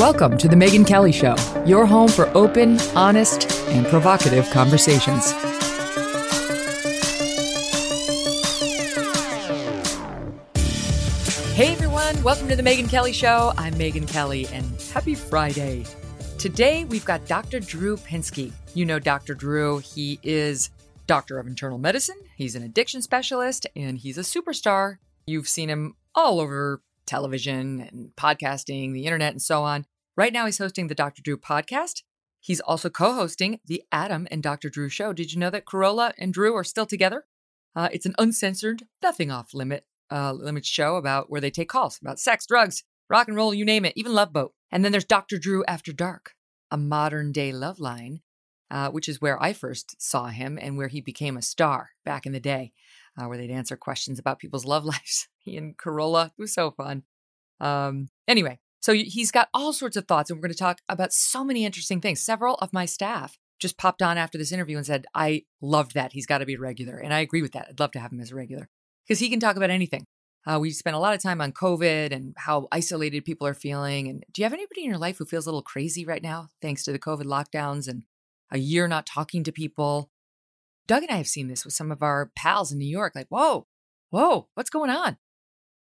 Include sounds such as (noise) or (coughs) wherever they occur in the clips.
Welcome to The Megyn Kelly Show, your home for open, honest, and provocative conversations. Hey everyone, welcome to The Megyn Kelly Show. I'm Megyn Kelly, and happy Friday. Today we've got Dr. Drew Pinsky. You know Dr. Drew, he is doctor of internal medicine, he's an addiction specialist, and he's a superstar. You've seen him all over television and podcasting, the internet, and so on. Right now, he's hosting the Dr. Drew podcast. He's also co hosting the Adam and Dr. Drew show. Did you know that Carolla and Drew are still together? Uh, it's an uncensored, nothing off limit uh, limit show about where they take calls about sex, drugs, rock and roll, you name it, even Love Boat. And then there's Dr. Drew After Dark, a modern day Loveline, uh, which is where I first saw him and where he became a star back in the day, uh, where they'd answer questions about people's love (laughs) lives. he and Carolla, it was so fun. Um, anyway, so he's got all sorts of thoughts, and we're going to talk about so many interesting things. Several of my staff just popped on after this interview and said, I loved that. He's got to be a regular. And I agree with that. I'd love to have him as a regular because he can talk about anything. Uh, we spent a lot of time on COVID and how isolated people are feeling. And do you have anybody in your life who feels a little crazy right now, thanks to the COVID lockdowns and a year not talking to people? Doug and I have seen this with some of our pals in New York. Like, whoa, whoa, what's going on?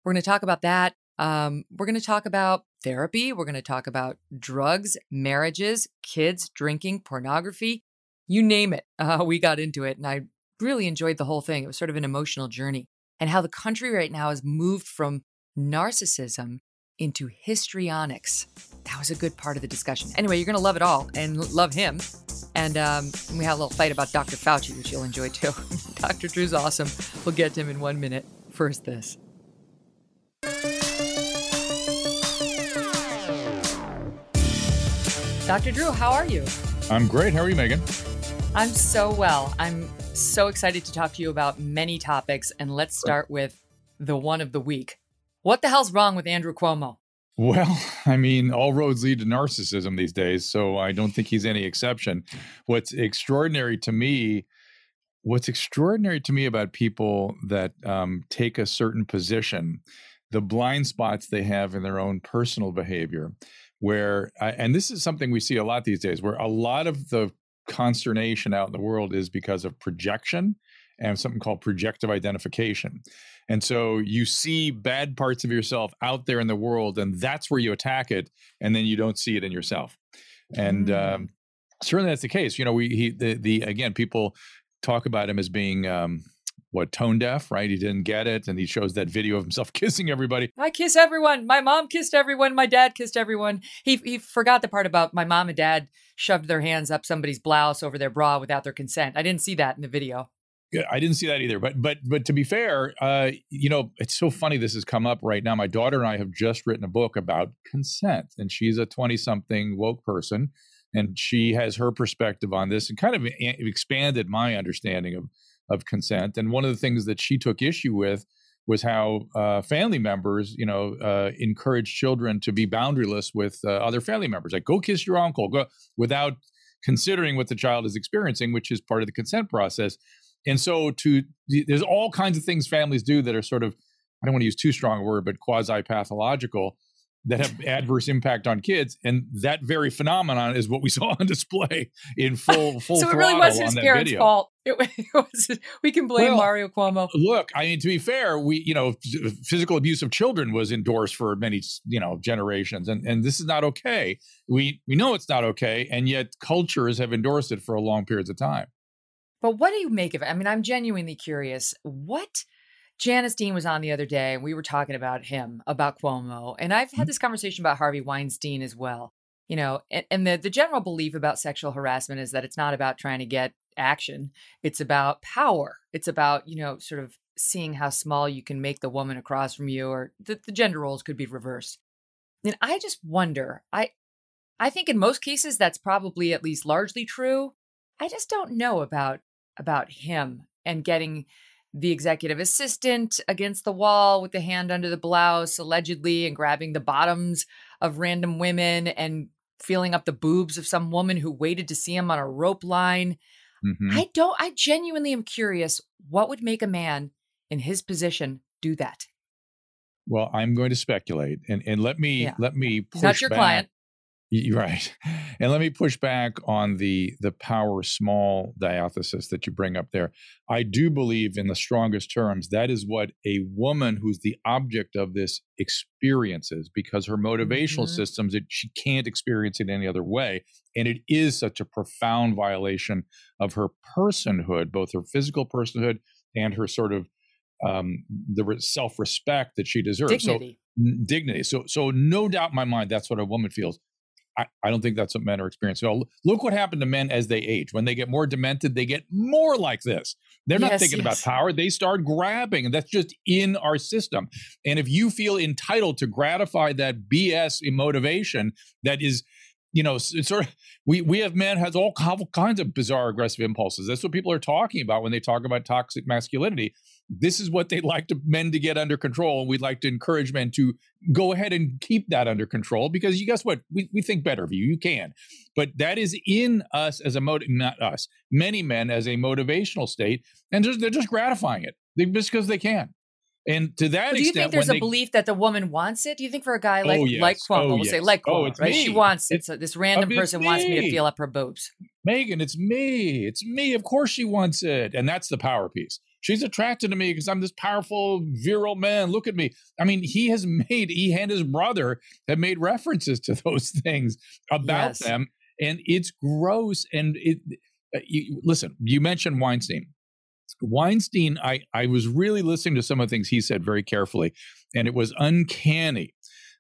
We're going to talk about that. Um, we're going to talk about therapy. We're going to talk about drugs, marriages, kids, drinking, pornography, you name it. (laughs) Uh, we got into it, and I really enjoyed the whole thing. It was sort of an emotional journey and how the country right now has moved from narcissism into histrionics. That was a good part of the discussion. Anyway, you're going to love it all and love him. And um, we had a little fight about Dr. Fauci, which you'll enjoy too. (laughs) Dr. Drew's awesome. We'll get to him in one minute. First, this. Dr. Drew, how are you? I'm great. How are you, Megyn? I'm so well. I'm so excited to talk to you about many topics. And let's start with the one of the week. What the hell's wrong with Andrew Cuomo? Well, (laughs) I mean, all roads lead to narcissism these days, so I don't think he's any exception. What's extraordinary to me, what's extraordinary to me about people that um, take a certain position, the blind spots they have in their own personal behavior, where, and this is something we see a lot these days, where a lot of the consternation out in the world is because of projection and something called projective identification. And so you see bad parts of yourself out there in the world, and that's where you attack it, and then you don't see it in yourself. And mm. um, certainly that's the case. You know, we he the the again people talk about him as being um, what tone deaf, right? He didn't get it, and he shows that video of himself (laughs) kissing everybody. I kiss everyone. My mom kissed everyone. My dad kissed everyone. He he forgot the part about my mom and dad shoved their hands up somebody's blouse over their bra without their consent. I didn't see that in the video. I didn't see that either. But but but to be fair, uh, you know, it's so funny this has come up right now. My daughter and I have just written a book about consent, and she's a twenty-something woke person, and she has her perspective on this, and kind of expanded my understanding of of consent. And one of the things that she took issue with was how uh, family members, you know, uh, encourage children to be boundaryless with uh, other family members, like go kiss your uncle, go without considering what the child is experiencing, which is part of the consent process. And so, to there's all kinds of things families do that are sort of I don't want to use too strong a word, but quasi pathological. that have adverse impact on kids, and that very phenomenon is what we (laughs) saw on display in full (laughs) full. so it really was his parents' video. fault. It, (laughs) it was, we can blame Well, Mario Cuomo. Look, I mean, to be fair, we you know uh, physical abuse of children was endorsed for many you know generations, and and this is not okay. We we know it's not okay, and yet cultures have endorsed it for a long periods of time. But what do you make of it? I mean, I'm genuinely curious. What Janice Dean was on the other day, and we were talking about him, about Cuomo, and I've had Mhm. this conversation about Harvey Weinstein as well. You know, and, and the the general belief about sexual harassment is that it's not about trying to get action; it's about power. It's about you know, sort of seeing how small you can make the woman across from you, or the, the gender roles could be reversed. And I just wonder. I I think in most cases that's probably at least largely true. I just don't know about about him and getting the executive assistant against the wall with the hand under the blouse allegedly and grabbing the bottoms of random women and feeling up the boobs of some woman who waited to see him on a rope line. Mhm. I don't I genuinely am curious what would make a man in his position do that. Well, I'm going to speculate, and and let me Yeah. let me push He's not your back. client. Right. (laughs) And let me push back on the the power small diathesis that you bring up there. I do believe in the strongest terms that is what a woman who's the object of this experiences because her motivational Mhm. systems it, she can't experience it any other way and it is such a profound violation of her personhood both her physical personhood and her sort of um the re- self-respect that she deserves. So Dignity. n- dignity. So, so no doubt in my mind, that's what a woman feels. I, I don't think that's what men are experiencing. So look what happened to men as they age. When they get more demented, they get more like this. They're not Yes, thinking about power. They start grabbing, and that's just in our system. And if you feel entitled to gratify that BS motivation, that is, you know, sort of we we have men has all kinds of bizarre aggressive impulses. That's what people are talking about when they talk about toxic masculinity. This is what they'd like to men to get under control, and we'd like to encourage men to go ahead and keep that under control because you guess what we, we think better of you you can but that is in us as a motive not us many men as a motivational state and just, they're just gratifying it they, just because they can and to that But do you extent think there's a they, belief that the woman wants it? Do you think for a guy like Oh, yes. like Cuomo, Oh, we'll say like Oh, Cuomo, it's right? She wants it. So this random person wants me to me. feel up her boobs. Megyn, it's me. It's me. Of course she wants it. And that's the power piece. She's attracted to me because I'm this powerful, virile man. Look at me. I mean, he has (laughs) made, he and his brother have made references to those things about Yes. them. And it's gross. And it, uh, you, listen, you mentioned Weinstein. Weinstein, I, I was really listening to some of the things he said very carefully, and it was uncanny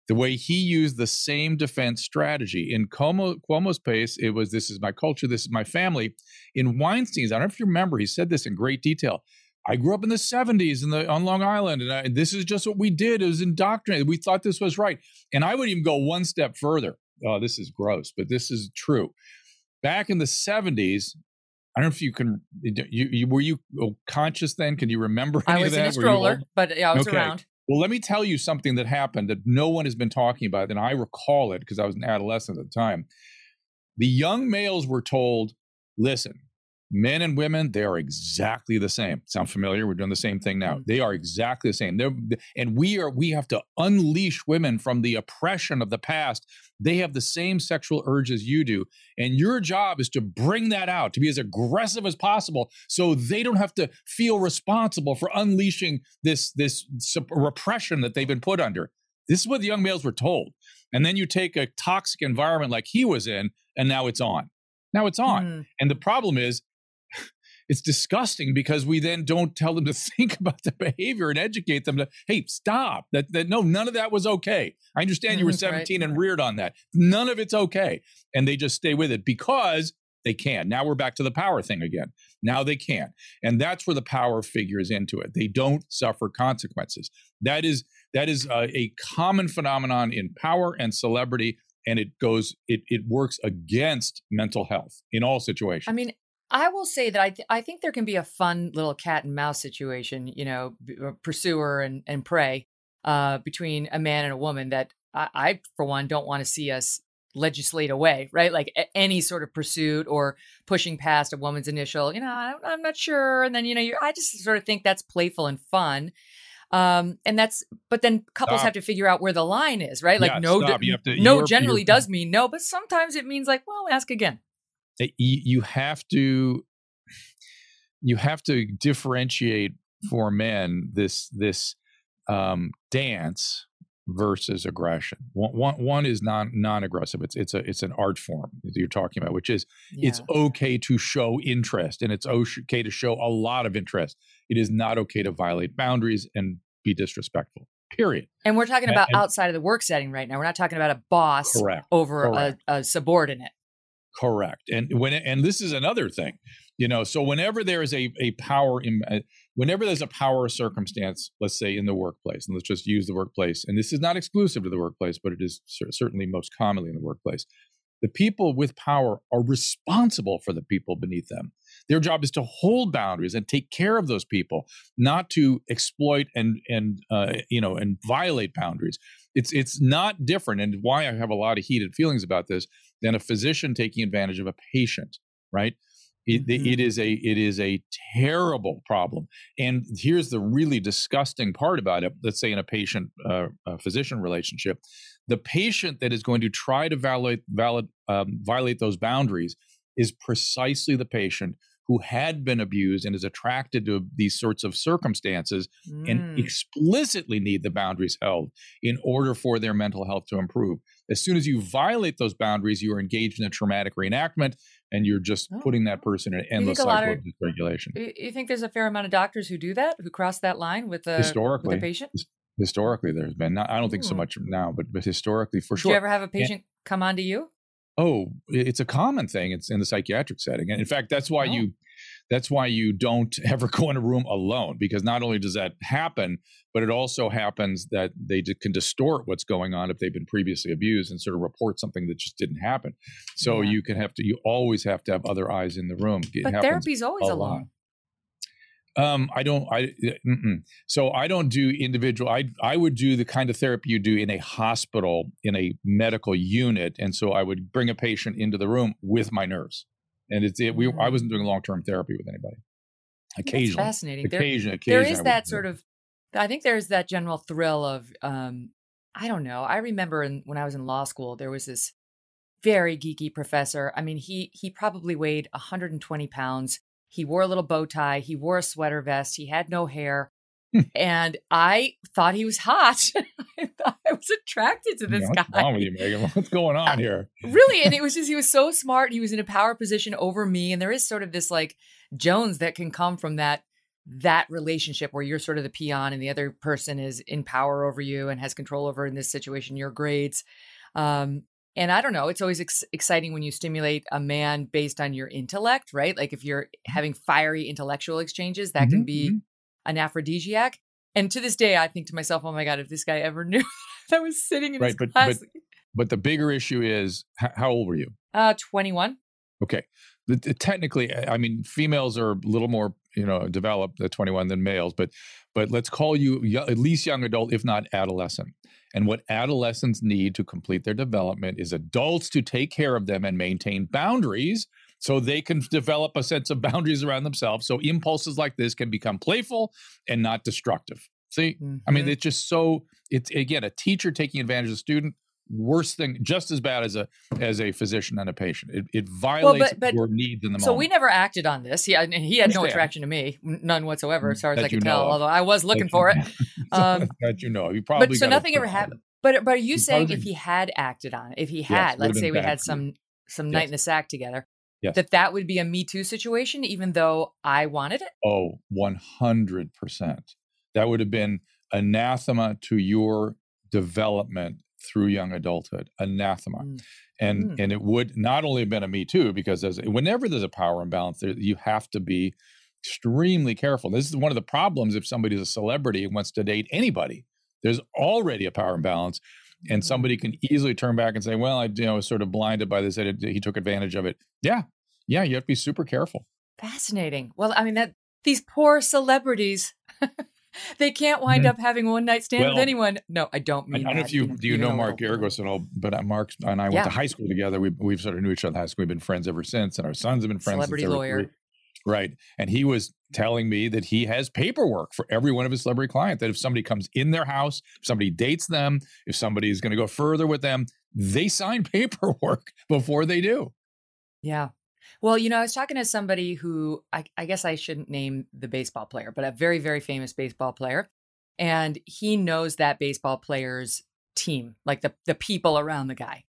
the way he used the same defense strategy. In Cuomo, Cuomo's case, it was this is my culture, this is my family. In Weinstein's, I don't know if you remember, he said this in great detail. I grew up in the 70s in the, on Long Island, and I, this is just what we did. It was indoctrinated. We thought this was right. And I would even go one step further. Oh, this is gross, but this is true. Back in the 70s, I don't know if you can. You, you were you oh, conscious then? Can you remember? I was in a stroller, but yeah, I was Okay. around. Well, let me tell you something that happened that no one has been talking about, and I recall it because I was an adolescent at the time. The young males were told, listen, men and women, they are exactly the same. Sound familiar? We're doing the same thing now. Mm. They are exactly the same. They're, and we are we have to unleash women from the oppression of the past. They have the same sexual urges as you do. And your job is to bring that out, to be as aggressive as possible so they don't have to feel responsible for unleashing this this repression that they've been put under. This is what the young males were told. And then you take a toxic environment like he was in, and now it's on. Now it's on. Mm. And the problem is, it's disgusting because we then don't tell them to (laughs) think about the behavior and educate them to, hey, stop. That, that no, none of that was okay. I understand you were Mhm, right. 17 and reared on that. None of it's okay. And they just stay with it because they can. Now we're back to the power thing again. Now they can. And that's where the power figures into it. They don't suffer consequences. That is that is uh, a common phenomenon in power and celebrity and it goes it it works against mental health in all situations. I mean, I will say that I th- I think there can be a fun little cat and mouse situation, you know, b- uh, pursuer and and prey, uh, between a man and a woman that I, I for one don't want to see us legislate away, right? Like a- any sort of pursuit or pushing past a woman's initial, you know, I, I'm not sure, and then you know, you I just sort of think that's playful and fun. Um, and that's, but then couples Stop. have to figure out where the line is, right? Like Yeah, no, d- to- no generally does mean no, but sometimes it means like, well, ask again. You, you have to you have to differentiate for men this this um, dance versus aggression. One, one, one is non non aggressive. It's it's a it's an art form that you're talking about, which is it's okay to show interest and it's okay to show a lot of interest. It is not okay to violate boundaries and be disrespectful. Period. And we're talking about and- outside of the work setting right now. We're not talking about a boss Correct. over a, a subordinate. Correct. And when and this is another thing, you know. So whenever there is a a power in, uh, whenever there's a power circumstance, let's say in the workplace, and let's just use the workplace, and this is not exclusive to the workplace, but it is cer- certainly most commonly in the workplace. The people with power are responsible for the people beneath them. Their job is to hold boundaries and take care of those people, not to exploit and and uh, you know and violate boundaries. It's it's not different, and why I have a lot of heated feelings about this than a physician taking advantage of a patient. Right? It, Mhm. it is a it is a terrible problem. And here's the really disgusting part about it. Let's say in a patient uh, uh, physician relationship, the patient that is going to try to violate valid, um, violate those boundaries is precisely the patient who had been abused and is attracted to these sorts of circumstances and Mm. explicitly need the boundaries held in order for their mental health to improve. As soon as you violate those boundaries, you are engaged in a traumatic reenactment and you're just Oh. putting that person in an endless cycle of- dysregulation. You think there's a fair amount of doctors who do that, who cross that line with the Historically. with a patient? Historically, there's been, not, I don't think so much now, but, but historically, for Did sure. you ever have a patient come on to you? Oh it's a common thing it's in the psychiatric setting and in fact that's why Oh. you that's why you don't (laughs) ever go in a room alone because not only does that happen but it also happens that they can distort what's going on if they've been previously abused and sort of report something that just didn't happen so Yeah. you can have to you always have to have other eyes in the room It But therapy's always alone. Um, I don't. I mm-mm. so I don't do individual. I I would do the kind of therapy you do in a hospital in a medical unit, and so I would bring a patient into the room with my nurse, and it's it, we. I wasn't doing long term therapy with anybody. That's Occasionally, fascinating. There, occasionally, there is that sort of i think there's that general thrill of um i don't know i remember in, when i was in law school there was this very geeky professor i mean he he probably weighed 120 pounds he wore a little bow tie he wore a sweater vest he had no hair Hmm. and i thought he was hot (laughs) i thought i was attracted to this Yeah, what's guy wrong with you, Megyn? (laughs) What's going on here? really and it (laughs) was just he was so smart he was in a power position over me and there is sort of this like jones that can come from that that relationship where you're sort of the peon and the other person is in power over you and has control over in this situation your grades um and i don't know it's always ex- exciting when you stimulate a man based on your intellect right like if you're having fiery intellectual exchanges that can Mhm, be mhm. an aphrodisiac and to this day i think to myself oh my god if this guy ever (laughs) knew that I was sitting in Right, his but- class But the bigger issue is h- how old were you? uh 21 Okay. Technically, I I mean, females are a little more, you know, developed at 21 than males, but but let's call you yo- at least young adult, if not adolescent. And what adolescents need to complete their development is adults to take care of them and maintain boundaries so they can develop a sense of boundaries around themselves. So impulses like this can become playful and not destructive. See, I mean, Mhm. it's just so. It's again a teacher taking advantage of a student. Worst thing, just as bad as a as a physician and a patient. It, it violates but- your needs in the So moment. So we never acted on this. He and he had no attraction to me, none whatsoever, as far as That I could tell. of. Although I was looking That for it. (laughs) Um, that you know, you probably. But so nothing ever happened. But but are you You saying probably if he had acted on it, if he had, would've let's say we had some some night Yes. in the sack together, Yes. that that would be a Me Too situation, even though I wanted it. Oh, 100%. That would have been anathema to your development through young adulthood. Anathema. Mm. And Mm. and it would not only have been a me too, because as whenever there's a power imbalance, there, you have to be extremely careful. This is one of the problems if somebody's a celebrity and wants to date anybody. There's already a power imbalance. And somebody can easily turn back and say, "Well, I you know was sort of blinded by this. He took advantage of it." Yeah, yeah. You have to be super careful. Fascinating. Well, I mean that these poor celebrities, (laughs) (laughs) they can't wind Mhm. up having one night stand with anyone. No, I don't mean. I mean. don't know if you even- do you even know a Mark little. Geragos at all, but uh, Mark and I went Yeah. to high school together. We we've sort of knew each other in high school. We've been friends ever since, and our sons have been friends. Celebrity since lawyer. three. Right. And he was telling me that he has paperwork for every one of his celebrity clients that if somebody comes in their house, if somebody dates them, if somebody is going to go further with them, they sign (laughs) paperwork before they do. Yeah. Well, you know, I was talking to somebody who I, I guess I shouldn't name the baseball player, but a very, very famous baseball player. And he knows that baseball player's team, like the, the people around the guy.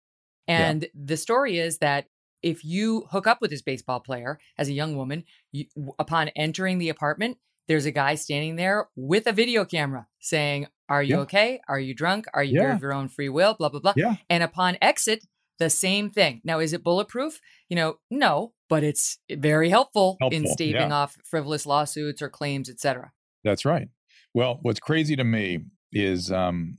And yeah. the story is that if you hook up with this baseball player as a young woman, you, upon entering the apartment, there's a guy standing there with a video camera saying, Are you yeah. okay? Are you drunk? Are you yeah. of your own free will? Blah, blah, blah. Yeah. And upon exit, the same thing. Now, is it bulletproof? You know, no, but it's very helpful, helpful in staving yeah. off frivolous lawsuits or claims, etc. That's right. Well, what's crazy to me is um,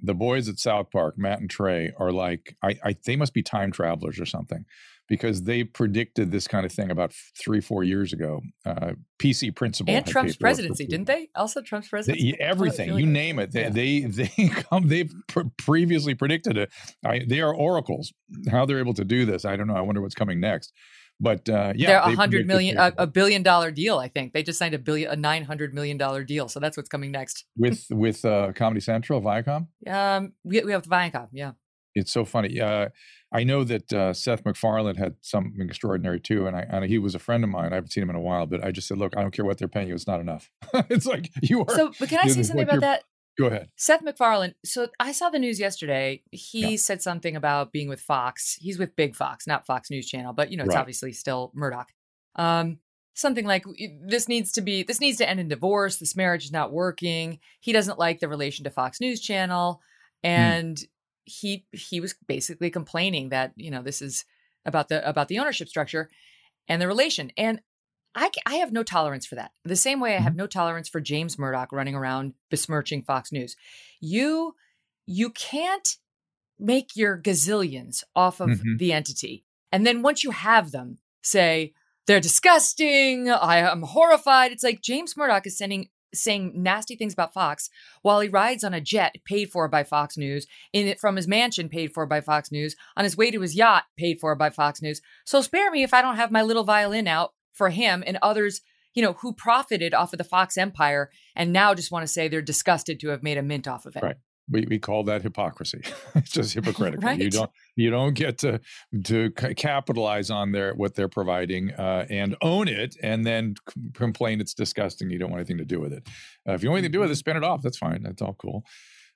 the boys at South Park, Matt and Trey, are like, I, I, they must be time travelers or something because they predicted this kind of thing about three, four years ago. Uh, PC principal and Trump's presidency, didn't they? Also, Trump's presidency. They, everything you like name it, they yeah. they, (laughs) they come. They've pr- previously predicted it. I, they are oracles. How they're able to do this, I don't know. I wonder what's coming next. But uh, yeah, they're a hundred million, a, a, billion dollar deal. I think they just signed a billion, a nine hundred million dollar deal. So that's what's coming next. with with uh, Comedy Central, Viacom. Um, we we have Viacom. Yeah. It's so funny. Uh, I know that uh, Seth MacFarlane had something extraordinary too, and I and he was a friend of mine. I haven't seen him in a while, but I just said, look, I don't care what they're paying you; it's not enough. (laughs) it's like you are. So, but can I say something about that? Go ahead. Seth MacFarlane. So I saw the news yesterday. He yeah. said something about being with Fox. He's with Big Fox, not Fox News Channel, but you know, it's right. obviously still Murdoch. Um, something like this needs to be this needs to end in divorce. This marriage is not working. He doesn't like the relation to Fox News Channel, hmm. and mm. He he was basically complaining that you know this is about the about the ownership structure and the relation. And I, I have no tolerance for that. The same way I have mm-hmm. no tolerance for James Murdoch running around besmirching Fox News. You you can't make your gazillions off of mm-hmm. the entity. And then once you have them, say, they're disgusting, I am horrified. It's like James Murdoch is sending saying nasty things about Fox while he rides on a jet paid for by Fox News, in it from his mansion paid for by Fox News, on his way to his yacht paid for by Fox News. So spare me if I don't have my little violin out for him and others, you know, who profited off of the Fox empire and now just want to say they're disgusted to have made a mint off of it. Right. We, we call that hypocrisy. (laughs) it's just (laughs) hypocritical. right. You don't you don't get to to capitalize on their what they're providing uh, and own it, and then c- complain it's disgusting. You don't want anything to do with it. Uh, if you want anything to do with it, mm-hmm. spin it off. That's fine. That's all cool.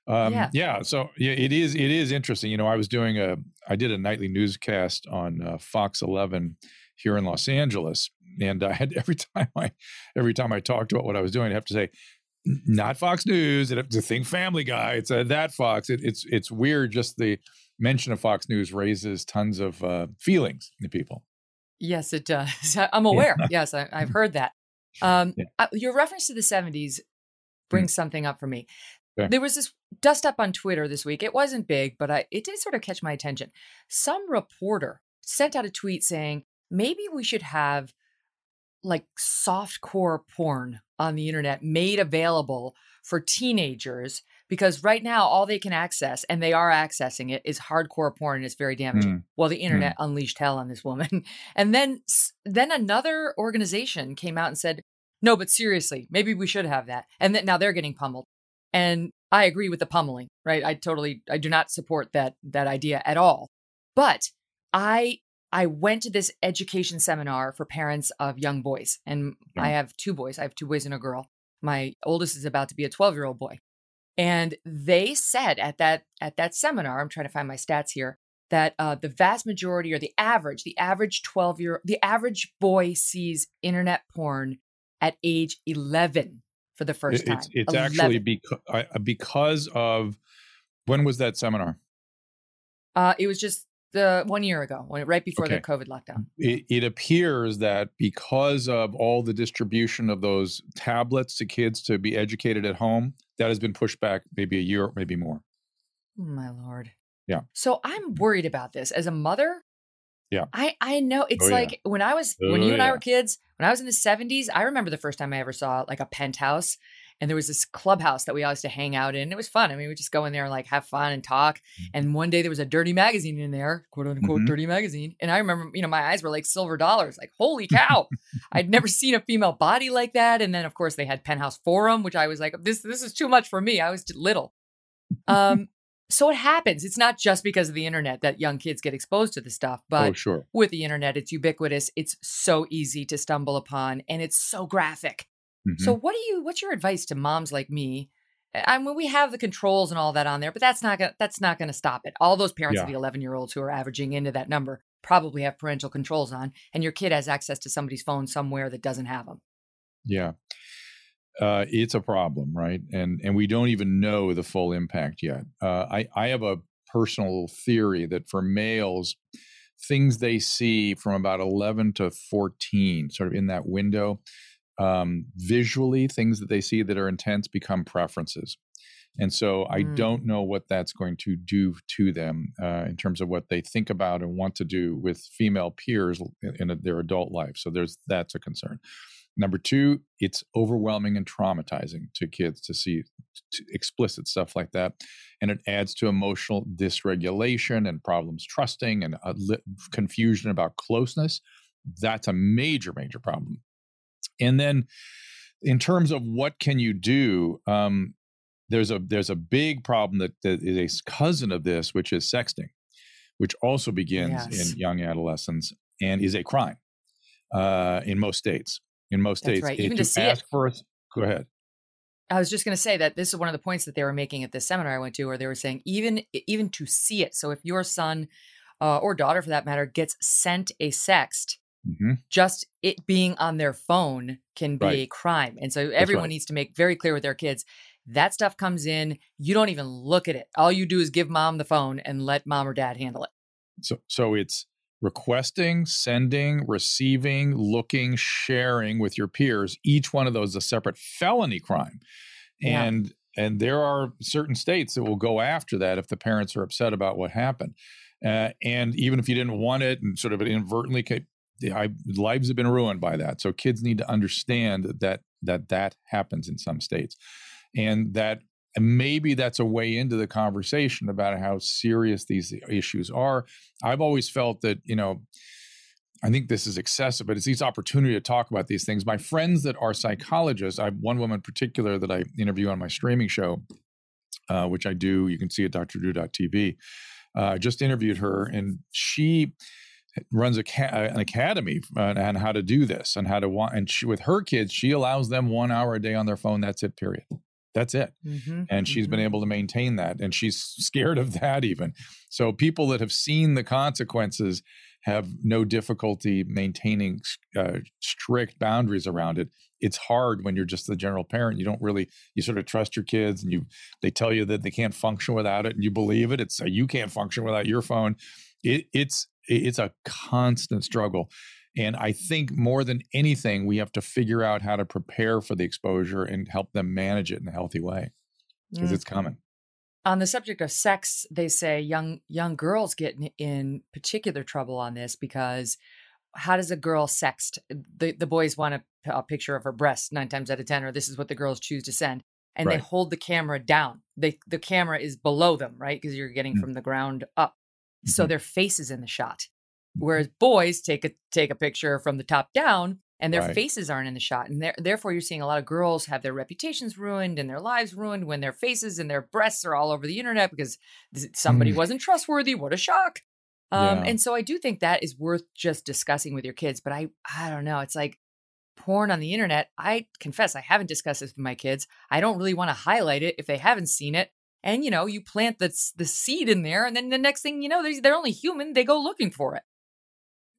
Um, yeah. yeah. So yeah, it is. It is interesting. You know, I was doing a. I did a nightly newscast on uh, Fox 11 here in Los Angeles, and I had (laughs) every time I every time I talked about what I was doing, I have to say, not Fox News. It's a thing Family Guy. It's a, that Fox. It, it's it's weird. Just the mention of Fox News raises tons of uh, feelings in people. Yes, it does. (laughs) I'm aware. Yeah. yes, I, have (laughs) heard that. Um, yeah. uh, your reference to the 70s brings mm. something up for me. Okay. There was this dust up on Twitter this week. It wasn't big, but I, it did sort of catch my attention. Some reporter sent out a tweet saying maybe we should have like soft core porn on the internet made available for teenagers because right now all they can access and they are accessing it is hardcore porn and it's very damaging. Mm. well the internet mm. unleashed hell on this woman. (laughs) And then then another organization came out and said no but seriously maybe we should have that. And then now they're getting pummeled. And i agree with the pummeling right? I totally i do not support that that idea at all. But i I went to this education seminar for parents of young boys, and yeah. I have two boys. I have two boys and a girl. My oldest is about to be a 12 year old boy. And they said at that at that seminar, I'm trying to find my stats here, that uh, the vast majority or the average, the average 12 year, the average boy sees internet porn at age 11 for the first time. It's, it's actually because because of when was that seminar? Uh, it was just the one year ago, when right before okay. the COVID lockdown. It, it, appears that because of all the distribution of those tablets to kids to be educated at home, that has been pushed back maybe a year, maybe more. Oh, my lord. Yeah. So I'm worried about this as a mother. Yeah. I I know oh, it's oh, like yeah. when I was oh, when you and yeah. I were kids, when I was in the 70s, I remember the first time I ever saw like a penthouse And there was this clubhouse that we always used to hang out in. It was fun. I mean, we just go in there and like have fun and talk. Mm-hmm. And one day there was a dirty magazine in there, quote unquote Mhm. dirty magazine. And I remember, you know, my eyes were like silver dollars. Like, holy cow. (laughs) I'd never seen a female body like that. And then of course they had Penthouse Forum, which I was like, this this is too much for me. I was little. Um, so it happens. It's not just because of the internet that young kids get exposed to this stuff, but oh, sure. with the internet, it's ubiquitous. It's so easy to stumble upon, and it's so graphic. Mhm. So, what do you? What's your advice to moms like me? I mean, we have the controls and all that on there, but that's not gonna that's not gonna stop it. All those parents of the eleven year olds who are averaging into that number probably have parental controls on, and your kid has access to somebody's phone somewhere that doesn't have them. Yeah. Uh, it's a problem, right? And and we don't even know the full impact yet. Uh, I I have a personal theory that for males, things they see from about eleven to fourteen, sort of in that window, um, visually, things that they see that are intense become preferences. And so I Mm. don't know what that's going to do to them uh, in terms of what they think about and want to do with female peers in, in their adult life. So there's that's a concern. Number two, it's overwhelming and traumatizing to kids to see t- explicit stuff like that. And it adds to emotional dysregulation and problems trusting and a li- confusion about closeness. That's a major, major problem. And then, in terms of what can you do, um, there's a there's a big problem that, that is a cousin of this, which is sexting, which also begins Yes. in young adolescents and is a crime uh, in most states. In most That's states, right. Even to see it. ask for us, go ahead. I was just going to say that this is one of the points that they were making at this seminar I went to, where they were saying even even to see it. So if your son uh, or daughter, for that matter, gets sent a sext, hmm just it being on their phone can be Right. a crime. And so everyone right. needs to make very clear with their kids that stuff comes in. You don't even look at it. All you do is give mom the phone and let mom or dad handle it. So so it's requesting, sending, receiving, looking, sharing with your peers. Each one of those is a separate felony crime. Yeah. And and there are certain states that will go after that if the parents are upset about what happened. Uh, and even if you didn't want it and sort of inadvertently I, lives have been ruined by that. So kids need to understand that that that happens in some states, and that maybe that's a way into the conversation about how serious these issues are. I've always felt that you know. I think this is excessive, but it's these opportunity to talk about these things. My friends that are psychologists, I have one woman in particular that I interview on my streaming show, uh, which I do. You can see at drdrew.tv. Uh, just interviewed her, and she runs a ca- an academy on, on how to do this and how to want. And she, with her kids, she allows them one hour a day on their phone. That's it. Period. That's it. Mm-hmm. And she's been able to maintain that, and she's scared of that even. So people that have seen the consequences have no difficulty maintaining uh, strict boundaries around it. It's hard when you're just the general parent. You don't really you sort of trust your kids, and you they tell you that they can't function without it, and you believe it. It's uh, you can't function without your phone. It, it's it's a constant struggle. And I think more than anything, we have to figure out how to prepare for the exposure and help them manage it in a healthy way because Mm. it's coming. On the subject of sex, they say young young girls get in, in particular trouble on this because how does a girl sext? The the boys want a, a picture of her breast nine times out of ten, or this is what the girls choose to send, and they hold the camera down. They the camera is below them, right? Because you're getting Mm. from the ground up, so Mhm. their face is in the shot. Whereas boys take a take a picture from the top down, and their Right. faces aren't in the shot, and therefore you're seeing a lot of girls have their reputations ruined and their lives ruined when their faces and their breasts are all over the internet because somebody Mm. wasn't trustworthy. What a shock! Um, Yeah. And so I do think that is worth just discussing with your kids. But I I don't know. It's like porn on the internet. I confess I haven't discussed this with my kids. I don't really want to highlight it if they haven't seen it. And you know, you plant the the seed in there, and then the next thing you know, they're, they're only human. They go looking for it.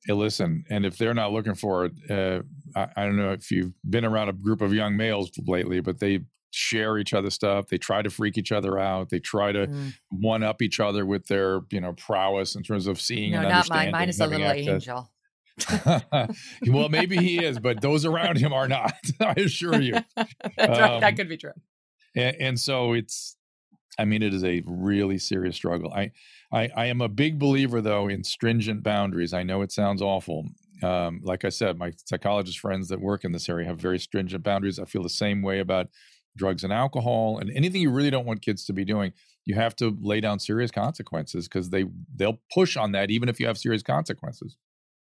Hey, listen, and if they're not looking for it, uh, I, I don't know if you've been around a group of young males lately, but they share each other stuff. They try to freak each other out. They try to Mm. one up each other with their, you know, prowess in terms of seeing No, and not mine. understanding. Mine is a little access. angel. (laughs) well, maybe he is, but those around him are not. (laughs) I assure you. (laughs) That's right. That Um, could be true. and, and so it's i mean it is a really serious struggle. I, I i am a big believer though in stringent boundaries. I know it sounds awful. Um, like i said my psychologist friends that work in this area have very stringent boundaries. I feel the same way about drugs and alcohol and anything you really don't want kids to be doing, you have to lay down serious consequences because they they'll push on that even if you have serious consequences.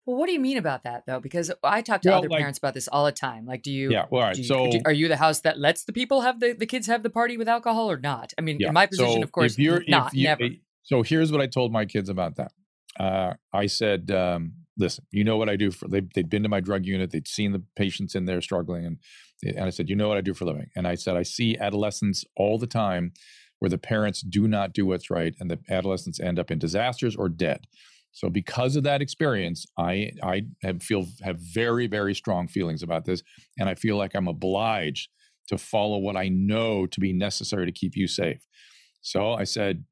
Well, what do you mean about that though? Because I talk to Well, other like- parents about this all the time. Like, do you? Yeah, well, all right. you- so do- are you the house that lets the people have the, the kids have the party with alcohol or not? I mean, yeah, in my position, so of course, if you're, not if you, never. So here's what I told my kids about that. Uh, I said, um, listen, you know what I do for they, they'd been to my drug unit, they'd seen the patients in there struggling, and and I said, you know what I do for a living, and I said I see adolescents all the time where the parents do not do what's right, and the adolescents end up in disasters or dead. So because of that experience, I I have feel have very very strong feelings about this, and I feel like I'm obliged to follow what I know to be necessary to keep you safe. So I said,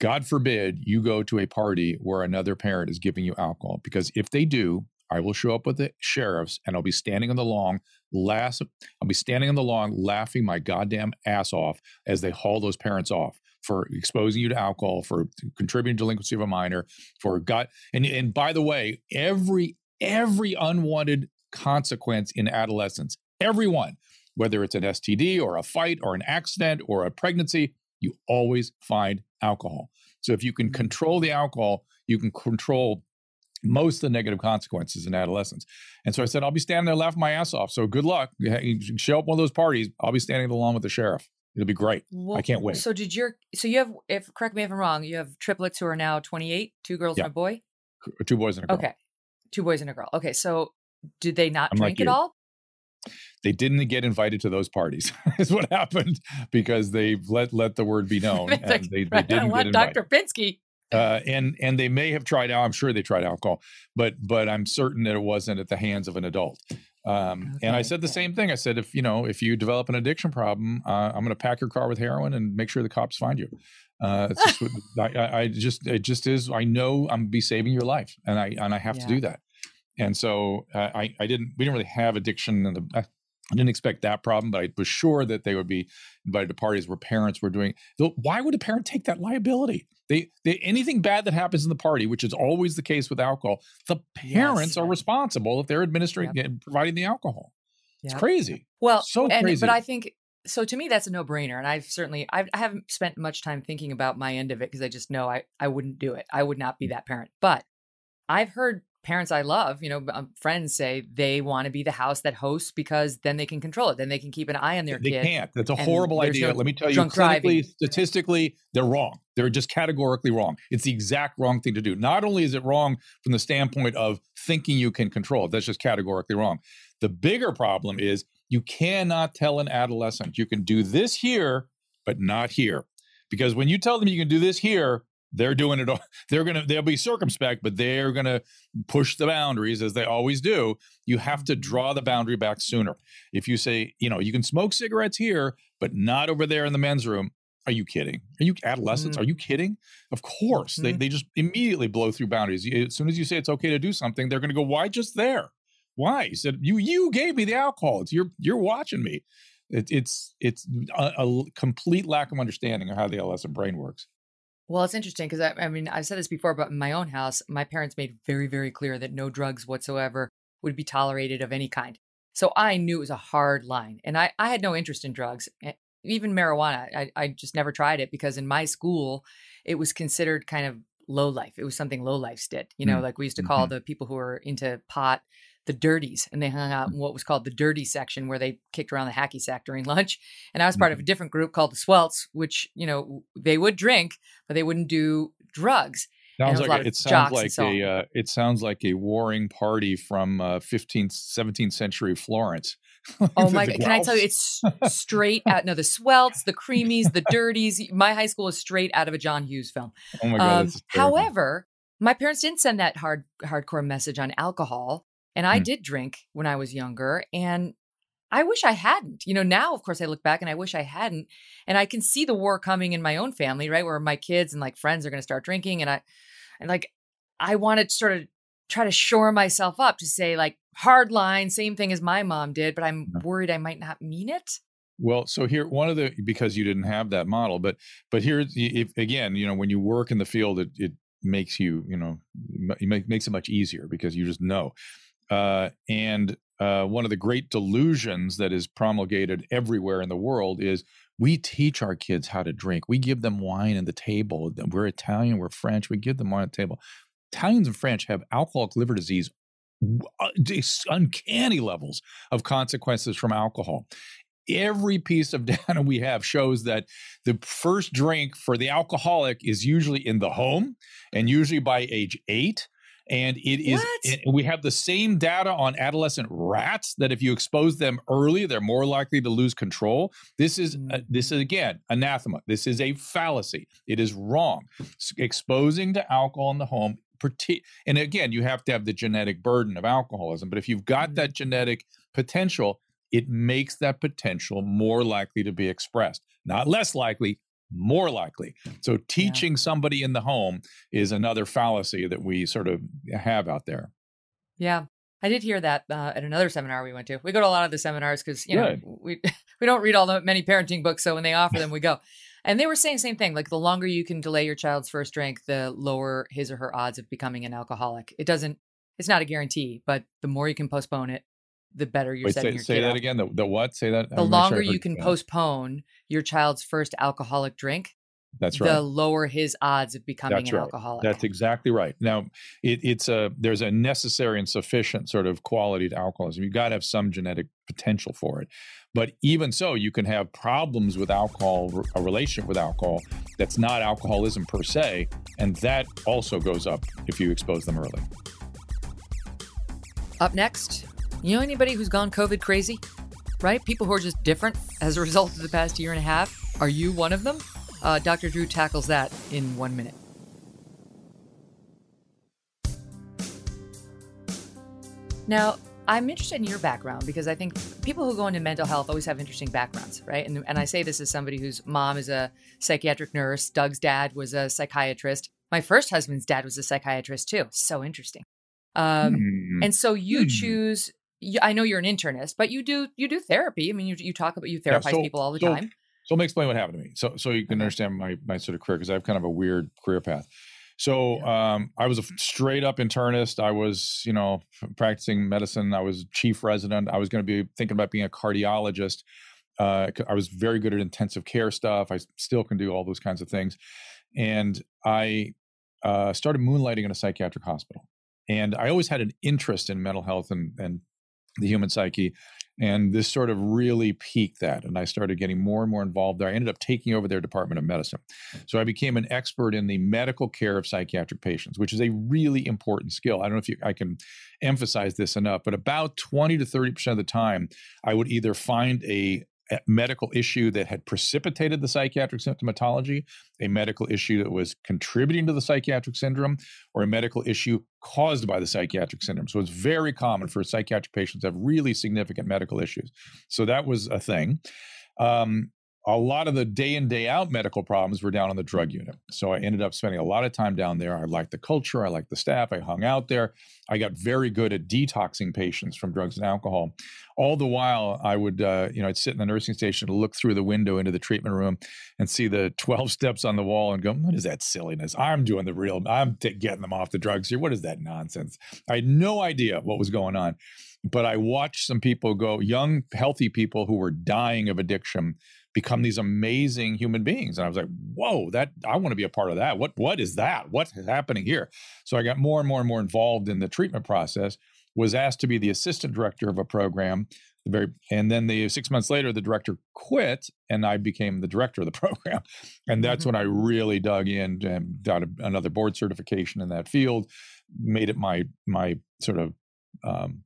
God forbid you go to a party where another parent is giving you alcohol, because if they do, I will show up with the sheriffs and I'll be standing on the lawn, last, I'll be standing on the lawn laughing my goddamn ass off as they haul those parents off for exposing you to alcohol, for contributing to delinquency of a minor, for God. And, and by the way, every every unwanted consequence in adolescence, everyone, whether it's an STD or a fight or an accident or a pregnancy, you always find alcohol. So if you can mm-hmm. control the alcohol, you can control most of the negative consequences in adolescence. And so I said, I'll be standing there laughing my ass off. So good luck. You show up one of those parties. I'll be standing along with the sheriff. It'll be great. Well, can't wait. So did your so you have if correct me if I'm wrong, you have triplets who are now 28, two girls Yeah. and a boy? Two boys and a girl. Okay. Two boys and a girl. Okay, so did they not I'm like drink at all? They didn't get invited to those parties. (laughs) is what happened because they let let the word be (laughs) known and like, they, they (laughs) didn't don't get invited. Dr. Pinsky. uh, and and they may have tried out. I'm sure they tried alcohol, but but I'm certain that it wasn't at the hands of an adult. Um, and I said the same thing. I said, if you know, if you develop an addiction problem, uh, I'm going to pack your car with heroin and make sure the cops find you. Uh, it's just, what- (laughs) I, I, just it just is. I know I'm be saving your life, and I and I have to do that. And so uh, I I didn't we didn't really have addiction in the. I, didn't expect that problem, but I was sure that they would be invited to parties where parents were doing. Why would a parent take that liability? They, they anything bad that happens in the party, which is always the case with alcohol, the parents are responsible if they're administering and providing the alcohol. It's crazy. Well, So and, crazy. but I think so. To me, that's a no-brainer, and I've certainly I've, I haven't spent much time thinking about my end of it because I just know I I wouldn't do it. I would not Mm. be that parent. But I've heard parents I love, you know, um, friends say they want to be the house that hosts because then they can control it. Then they can keep an eye on their kids. they kid. can't. That's a horrible idea. no Let me tell you, clinically, driving. statistically, they're wrong. They're just categorically wrong. It's the exact wrong thing to do. Not only is it wrong from the standpoint of thinking you can control it, that's just categorically wrong. The bigger problem is you cannot tell an adolescent you can do this here, but not here. Because when you tell them you can do this here, they're doing it. all- (laughs) They're gonna. They'll be circumspect, but they're gonna push the boundaries as they always do. You have to draw the boundary back sooner. If you say, you know, you can smoke cigarettes here, but not over there in the men's room. Are you kidding? Are you adolescents? Are you kidding? Of course. They, Mhm. they just immediately blow through boundaries. As soon as you say it's okay to do something, they're going to go, why just there? Why? You said, you you gave me the alcohol. It's you're you're watching me. It, it's it's a complete lack of understanding of how the adolescent brain works. Well, it's interesting because I, I mean, I've said this before, but in my own house, my parents made very, very clear that no drugs whatsoever would be tolerated of any kind. So I knew it was a hard line. And I, I had no interest in drugs, eh, even marijuana. I, I just never tried it because in my school, it was considered kind of low life. It was something low lifes did. You know, Mm. like we used to call the people who were into pot the dirties and they hung out in what was called the dirty section where they kicked around the hacky sack during (laughs) lunch and i was part of a different group called the swelts which you know they would drink but they wouldn't do drugs Sounds a like a, it sounds like a uh, it sounds like a warring party from uh, 15th 17th century Florence. (laughs) Oh my god! Can I tell you, it's straight out. No, the swelts, the creamies, the dirties. My high school is straight out of a John Hughes film. oh my god! Um, however, my parents didn't send that hard hardcore message on alcohol, and I Hmm. did drink when I was younger, and I wish I hadn't. You know, now of course I look back and I wish I hadn't, and I can see the war coming in my own family, right, where my kids and like friends are going to start drinking, and I, and like, I want to sort of try to shore myself up to say like hard line, same thing as my mom did, but I'm worried I might not mean it. Well, so here one of the because you didn't have that model, but but here if again, you know, when you work in the field, it it makes you, you know, it ma- makes it much easier because you just know. Uh, and uh, one of the great delusions that is promulgated everywhere in the world is we teach our kids how to drink. We give them wine at the table. We're Italian, we're French. We give them wine at the table. Italians and French have alcoholic liver disease uh, uncanny levels of consequences from alcohol. Every piece of (laughs) data we have shows that the first drink for the alcoholic is usually in the home and usually by age eight. And it is, we have the same data on adolescent rats that if you expose them early, they're more likely to lose control. This is, uh, this is again, anathema. This is a fallacy. It is wrong. Exposing to alcohol in the home and again, you have to have the genetic burden of alcoholism. But if you've got mm-hmm. that genetic potential, it makes that potential more likely to be expressed, not less likely, more likely. So teaching yeah. somebody in the home is another fallacy that we sort of have out there. Yeah. I did hear that uh, at another seminar we went to. We go to a lot of the seminars because you Good. know we (laughs) we don't read all the many parenting books, so when they offer them, we go. And they were saying the same thing. Like the longer you can delay your child's first drink, the lower his or her odds of becoming an alcoholic. It doesn't. It's not a guarantee, but the more you can postpone it, the better you're Wait, setting say, your say that up. again. The, the what? Say that. The longer sure you can that. postpone your child's first alcoholic drink, that's right. The lower his odds of becoming That's an right. alcoholic. That's exactly right. Now, it, it's a there's a necessary and sufficient sort of quality to alcoholism. You've got to have some genetic potential for it, but even so, you can have problems with alcohol, a relationship with alcohol that's not alcoholism per se, and that also goes up if you expose them early. Up next, you know anybody who's gone COVID crazy? Right? People who are just different as a result of the past year and a half. Are you one of them? Uh, Dr. Drew tackles that in one minute. Now, I'm interested in your background because I think people who go into mental health always have interesting backgrounds, right? And, and I say this as somebody whose mom is a psychiatric nurse, Doug's dad was a psychiatrist. My first husband's dad was a psychiatrist too. So interesting. Um, mm. And so you mm. choose. You, I know you're an internist, but you do you do therapy. I mean, you you talk about you therapize yeah, so, people all the so, time. So let me explain what happened to me. So so you can Okay. understand my my sort of career because I have kind of a weird career path. So um, I was a straight up internist. I was, you know, practicing medicine. I was chief resident. I was going to be thinking about being a cardiologist. Uh, I was very good at intensive care stuff. I still can do all those kinds of things. And I uh, started moonlighting in a psychiatric hospital. And I always had an interest in mental health and, and the human psyche. And this sort of really piqued that. And I started getting more and more involved there. I ended up taking over their Department of Medicine. So I became an expert in the medical care of psychiatric patients, which is a really important skill. I don't know if you, I can emphasize this enough, but about 20 to 30% of the time, I would either find a medical issue that had precipitated the psychiatric symptomatology, a medical issue that was contributing to the psychiatric syndrome, or a medical issue caused by the psychiatric syndrome. So it's very common for psychiatric patients to have really significant medical issues. So that was a thing. Um, a lot of the day in day out medical problems were down on the drug unit. So i ended up spending a lot of time down there. I liked the culture i liked the staff i hung out there. I got very good at detoxing patients from drugs and alcohol. All the while i would uh, you know i'd sit in the nursing station to look through the window into the treatment room and see the (laughs) 12 steps on the wall and go what is that silliness? I'm doing the real i'm t- getting them off the drugs here. What is that nonsense? I had no idea what was going on but i watched some people go young healthy people who were dying of addiction become these amazing human beings. And I was like, whoa, that I want to be a part of that. What what is that? What is happening here? So I got more and more and more involved in the treatment process, was asked to be the assistant director of a program. The very and then the six months later, the director quit and I became the director of the (laughs) program. And that's mm-hmm. when I really dug in and got a, another board certification in that field, made it my my sort of um,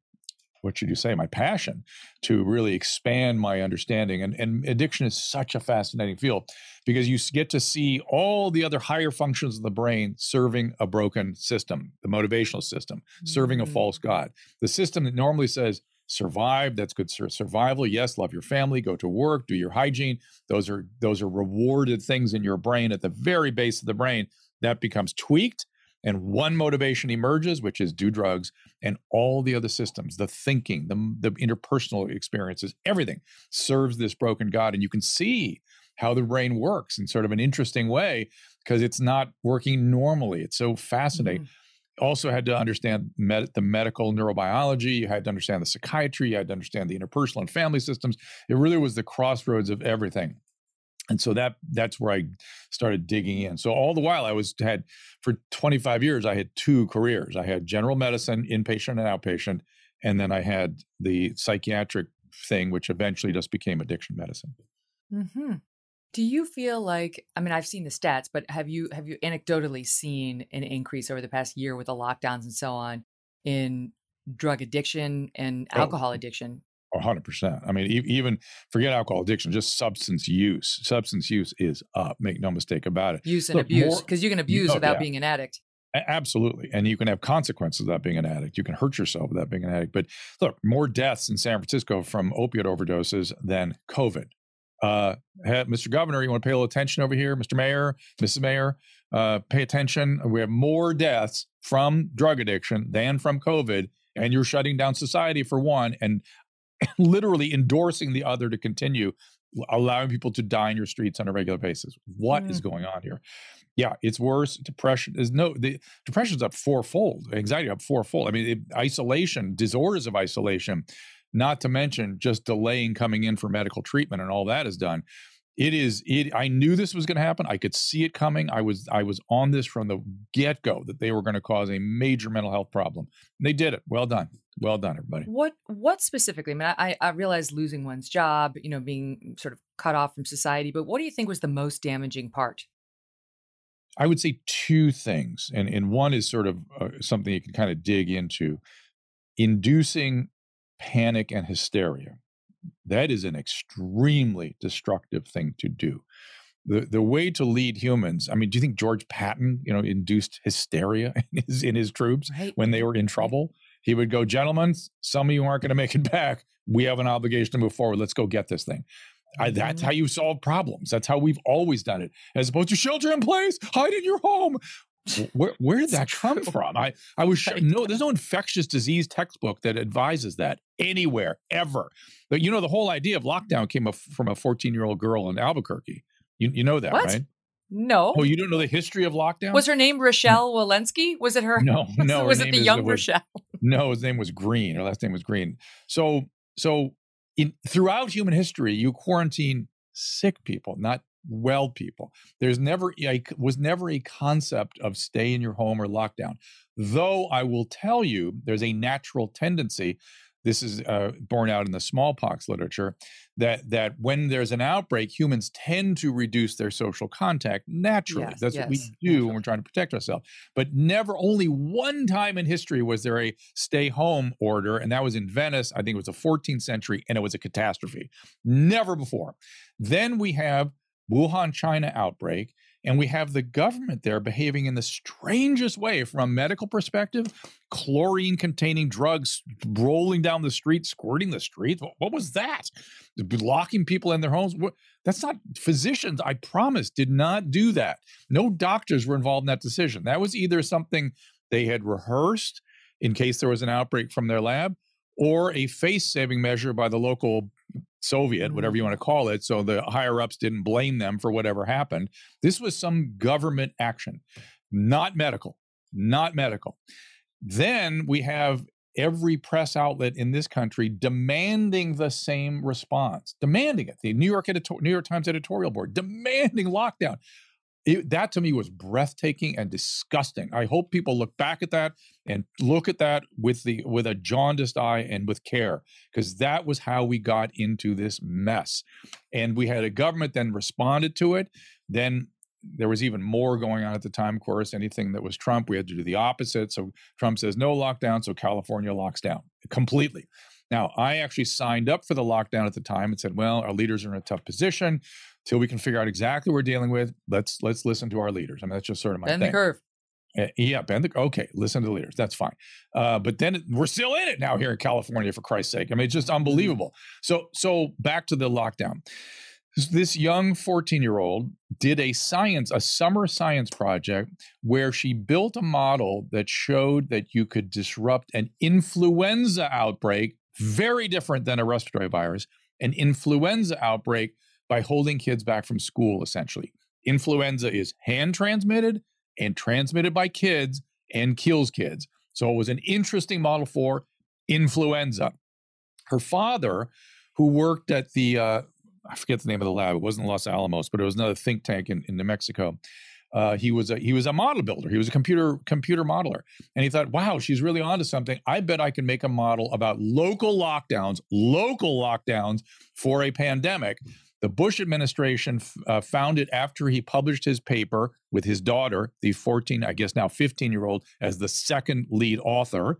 what should you say, my passion to really expand my understanding. And, and addiction is such a fascinating field because you get to see all the other higher functions of the brain serving a broken system, the motivational system, mm-hmm. serving a false mm. God. The system that normally says, survive that's good survival yes love your family go to work do your hygiene those are those are rewarded things in your brain at the very base of the brain that becomes tweaked and one motivation emerges, which is do drugs, and all the other systems, the thinking, the, the interpersonal experiences, everything serves this broken God. And you can see how the brain works in sort of an interesting way because it's not working normally. It's so fascinating. Mm-hmm. also had to understand med- the medical neurobiology. You had to understand the psychiatry. You had to understand the interpersonal and family systems. It really was the crossroads of everything. And so that that's where I started digging in. So all the while I was had for 25 years I had two careers. I had general medicine, inpatient and outpatient, and then I had the psychiatric thing, which eventually just became addiction medicine. Mm-hmm. Do you feel like I mean I've seen the stats, but have you have you anecdotally seen an increase over the past year with the lockdowns and so on in drug addiction and Oh, alcohol addiction? Hundred percent. I mean, even forget alcohol addiction, just substance use. Substance use is up. Make no mistake about it. Use and Look, abuse because you can abuse oh, without yeah. being an addict. Absolutely. And you can have consequences without being an addict. You can hurt yourself without being an addict. But look, more deaths in San Francisco from opiate overdoses than COVID. Uh, Mr. Governor, you want to pay a little attention over here? Mr. Mayor, Mrs. Mayor, uh, pay attention. We have more deaths from drug addiction than from COVID. And you're shutting down society for one and (laughs) literally endorsing the other to continue, allowing people to die in your streets on a regular basis. What is mm. going on here? Yeah, it's worse. Depression is no the depression's up fourfold. Anxiety up fourfold. I mean, it, isolation, disorders of isolation, not to mention just delaying coming in for medical treatment and all that is done. It is it I knew this was going to happen. I could see it coming. I was I was on this from the get-go that they were going to cause a major mental health problem. And they did it. Well done. Well done, everybody. What what specifically? I mean, I I realize losing one's job, you know, being sort of cut off from society, but what do you think was the most damaging part? I would say two things, and and one is sort of uh, something you can kind of dig into, inducing panic and hysteria. That is an extremely destructive thing to do. The the way to lead humans. I mean, do you think George Patton, you know, induced hysteria (laughs) in his in his troops Right. when they were in trouble? He would go, "Gentlemen, some of you aren't going to make it (laughs) back. We have an obligation to move forward. Let's go get this thing." I, that's how mm-hmm. you solve problems. That's how we've always done it, as opposed to shelter in place, hide in your home. Wh- Where, where did that come true. from? I, I was sure, no, there's no infectious disease textbook that advises that anywhere ever. But you know, the whole idea of lockdown came from a 14 year old girl in Albuquerque. You, you know that, What? right? No. Oh, you don't know the history of lockdown? was her name Rochelle Walensky? Was it her? no, (laughs) no. was it the is- uh, young was- Rochelle? No, his name was Green. Her last name was Green. So, so in throughout human history, you quarantine sick people, not well people. There's never a, was never a concept of stay in your home or lockdown. Though I will tell you, there's a natural tendency. This is uh, borne out in the smallpox literature that that when there's an outbreak, humans tend to reduce their social contact naturally. Yes, That's what we yes, do when we're trying to protect ourselves. But never, only one time in history was there a stay home order, and that was in Venice. I think it was the 14th century, and it was a catastrophe. Never before. Then we have Wuhan, China outbreak, and we have the government there behaving in the strangest way from a medical perspective chlorine containing drugs rolling down the street, squirting the streets. What, was that? Locking people in their homes. That's not physicians, I promise, did not do that. No doctors were involved in that decision. That was either something they had rehearsed in case there was an outbreak from their lab or a face saving measure by the local Soviet, mm-hmm. whatever you want to call it. So the higher ups didn't blame them for whatever happened. This was some government action, not medical, not medical. Then we have every press outlet in this country demanding the same response, demanding it. The New York editor- New York Times editorial board demanding lockdown. It- that to me was breathtaking and disgusting. I hope people look back at that and look at that with the with a jaundiced eye and with care, because that was how we got into this mess. And we had a government then responded to it. Then there was even more going on at the time. Of course, anything that was Trump, we had to do the opposite. So Trump says no lockdown, so California locks down completely. Now, I actually signed up for the lockdown at the time and said, well, our leaders are in a tough position. Till we can figure out exactly what we're dealing with, let's let's listen to our leaders. I mean, that's just sort of my Bend thing. the curve. Uh, yeah, bend the okay. Listen to the leaders. That's fine. Uh, but then we're still in it now here in California, for Christ's sake. I mean, it's just unbelievable. So, so back to the lockdown. This- This young 14 year old did a science, a summer science project where she built a model that showed that you could disrupt an influenza outbreak, very different than a respiratory virus, an influenza outbreak by holding kids back from school, essentially. Influenza is hand transmitted and transmitted by kids and kills kids. So it was an interesting model for influenza. Her father, who worked at the, uh, I forget the name of the lab, it wasn't Los Alamos, but it was another think tank in, in New Mexico. Uh, he was a he was a model builder. He was a computer computer modeler, and he thought, "Wow, she's really onto something. I bet I can make a model about local lockdowns, local lockdowns for a pandemic." The Bush administration uh, found it after he published his paper with his daughter, the 14, I guess now 15 year old, as the second lead author,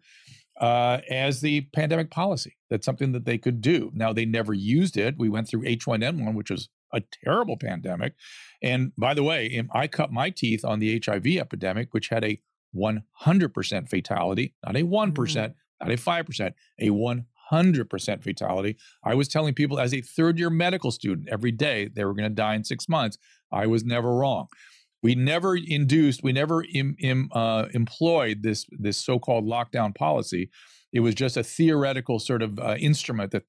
uh, as the pandemic policy. That's something that they could do. Now, they never used it. We went through H1N1, which was a terrible pandemic. And by the way, I cut my teeth on the HIV epidemic, which had a 100% fatality, not a 1%, mm. not a 5%, a 100% fatality. I was telling people as a third year medical student every day they were going to die in six months. I was never wrong. We never induced, we never Im, Im, uh, employed this, this so called lockdown policy. It was just a theoretical sort of uh, instrument that,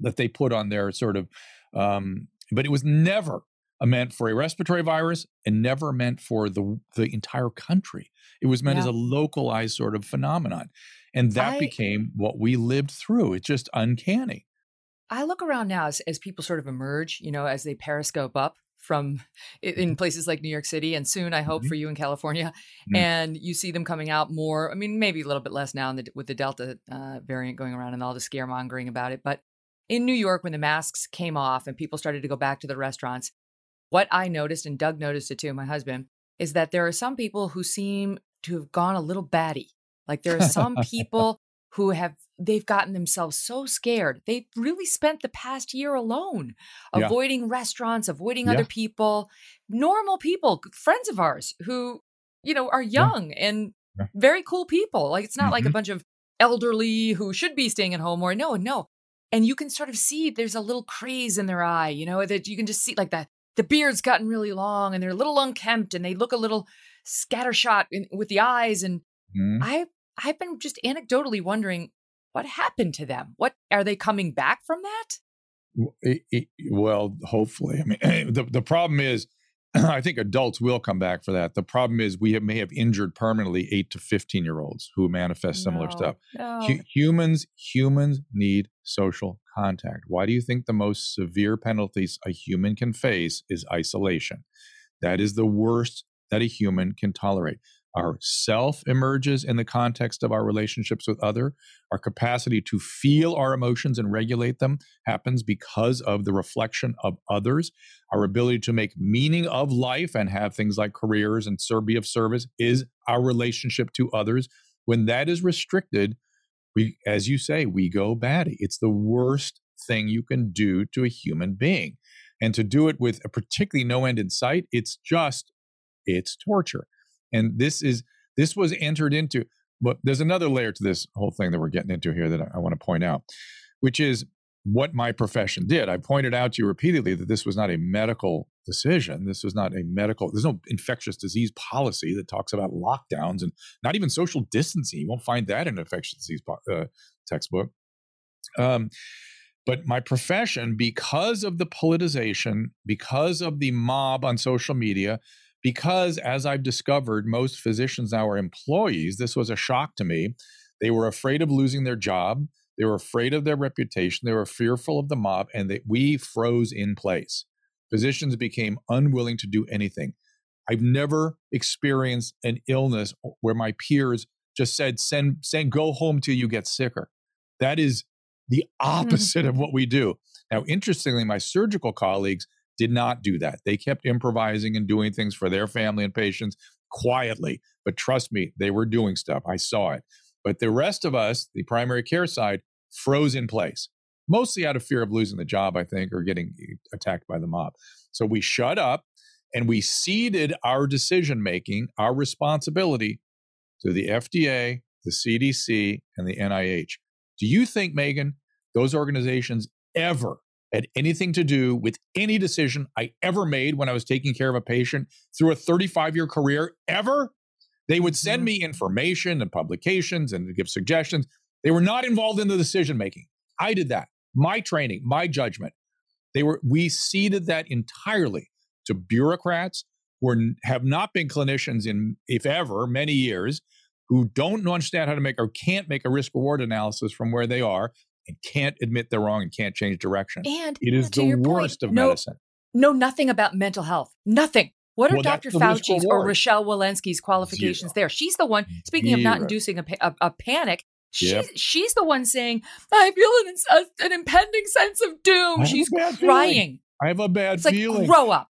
that they put on their sort of um, but it was never meant for a respiratory virus and never meant for the the entire country. It was meant yeah. as a localized sort of phenomenon. And that I, became what we lived through. It's just uncanny. I look around now as, as people sort of emerge, you know, as they periscope up from (laughs) in mm-hmm. places like New York City and soon I hope mm-hmm. for you in California mm-hmm. and you see them coming out more I mean maybe a little bit less now the, with the Delta uh, variant going around and all the scaremongering about it but in New York, when the masks came off and people started to go back to the restaurants, what I noticed, and Doug noticed it too, my husband, is that there are some people who seem to have gone a little batty. Like there are some people who have they've gotten themselves so scared. They've really spent the past year alone, (laughs) yeah. avoiding restaurants, avoiding yeah. other people, normal people, friends of ours who, you know, are young yeah. and very cool people. Like it's not mm-hmm. like a mm-hmm. bunch of elderly who should be staying at home or no, no and you can sort of see there's a little craze in their eye, you know, that you can just see like that the beard's gotten really long and they're a little unkempt and they look a little scattershot in, with the eyes. And mm-hmm. I I've been just anecdotally wondering what happened to them. What are they coming back from that? It, it, well, hopefully. I mean, (clears throat) the the problem is (clears throat) I think adults will come back for that. The problem is we have, may have injured permanently eight to 15 year olds who manifest similar no, stuff. No. H- humans, humans need social contact. Why do you think the most severe penalties a human can face is isolation? That is the worst that a human can tolerate. Our self emerges in the context of our relationships with other. Our capacity to feel our emotions and regulate them happens because of the reflection of others. Our ability to make meaning of life and have things like careers and be of service is our relationship to others. When that is restricted, we, as you say, we go batty. It's the worst thing you can do to a human being. And to do it with a particularly no end in sight, it's just, it's torture. And this is this was entered into. But there's another layer to this whole thing that we're getting into here that I, I want to point out, which is what my profession did. I pointed out to you repeatedly that this was not a medical decision. This was not a medical, there's no infectious disease policy that talks about lockdowns and not even social distancing. You won't find that in an infectious disease uh, textbook. Um, but my profession, because of the politicization, because of the mob on social media, because as I've discovered, most physicians now are employees. This was a shock to me. They were afraid of losing their job. They were afraid of their reputation. They were fearful of the mob, and that we froze in place. Physicians became unwilling to do anything. I've never experienced an illness where my peers just said, "Send, send, go home till you get sicker." That is the mm-hmm. opposite of what we do. Now, interestingly, my surgical colleagues did not do that. They kept improvising and doing things for their family and patients quietly. But trust me, they were doing stuff. I saw it. But the rest of us, the primary care side, froze in place, mostly out of fear of losing the job, I think, or getting eh, attacked by the mob. So we shut up and we ceded our decision making, our responsibility to the FDA, the CDC, and the NIH. Do you think, Megyn, those organizations ever had anything to do with any decision I ever made when I was taking care of a patient through a 35 year career ever. They would send mm-hmm. me information and publications and give suggestions. They were not involved in the decision making. I did that. My training, my judgment. They were we ceded that entirely to bureaucrats who are, have not been clinicians in, if ever, many years, who don't understand how to make or can't make a risk reward analysis from where they are and can't admit they're wrong and can't change direction. And it is the worst point, of no, medicine. Know nothing about mental health. Nothing. What are Well, Dr. Fauci's or. Rochelle Walensky's qualifications Zero. there? She's the one, speaking of not inducing a, a, a panic, she's, Yep. she's the one saying, I feel an, an impending sense of doom. She's crying. I have a bad It's like, feeling. grow up.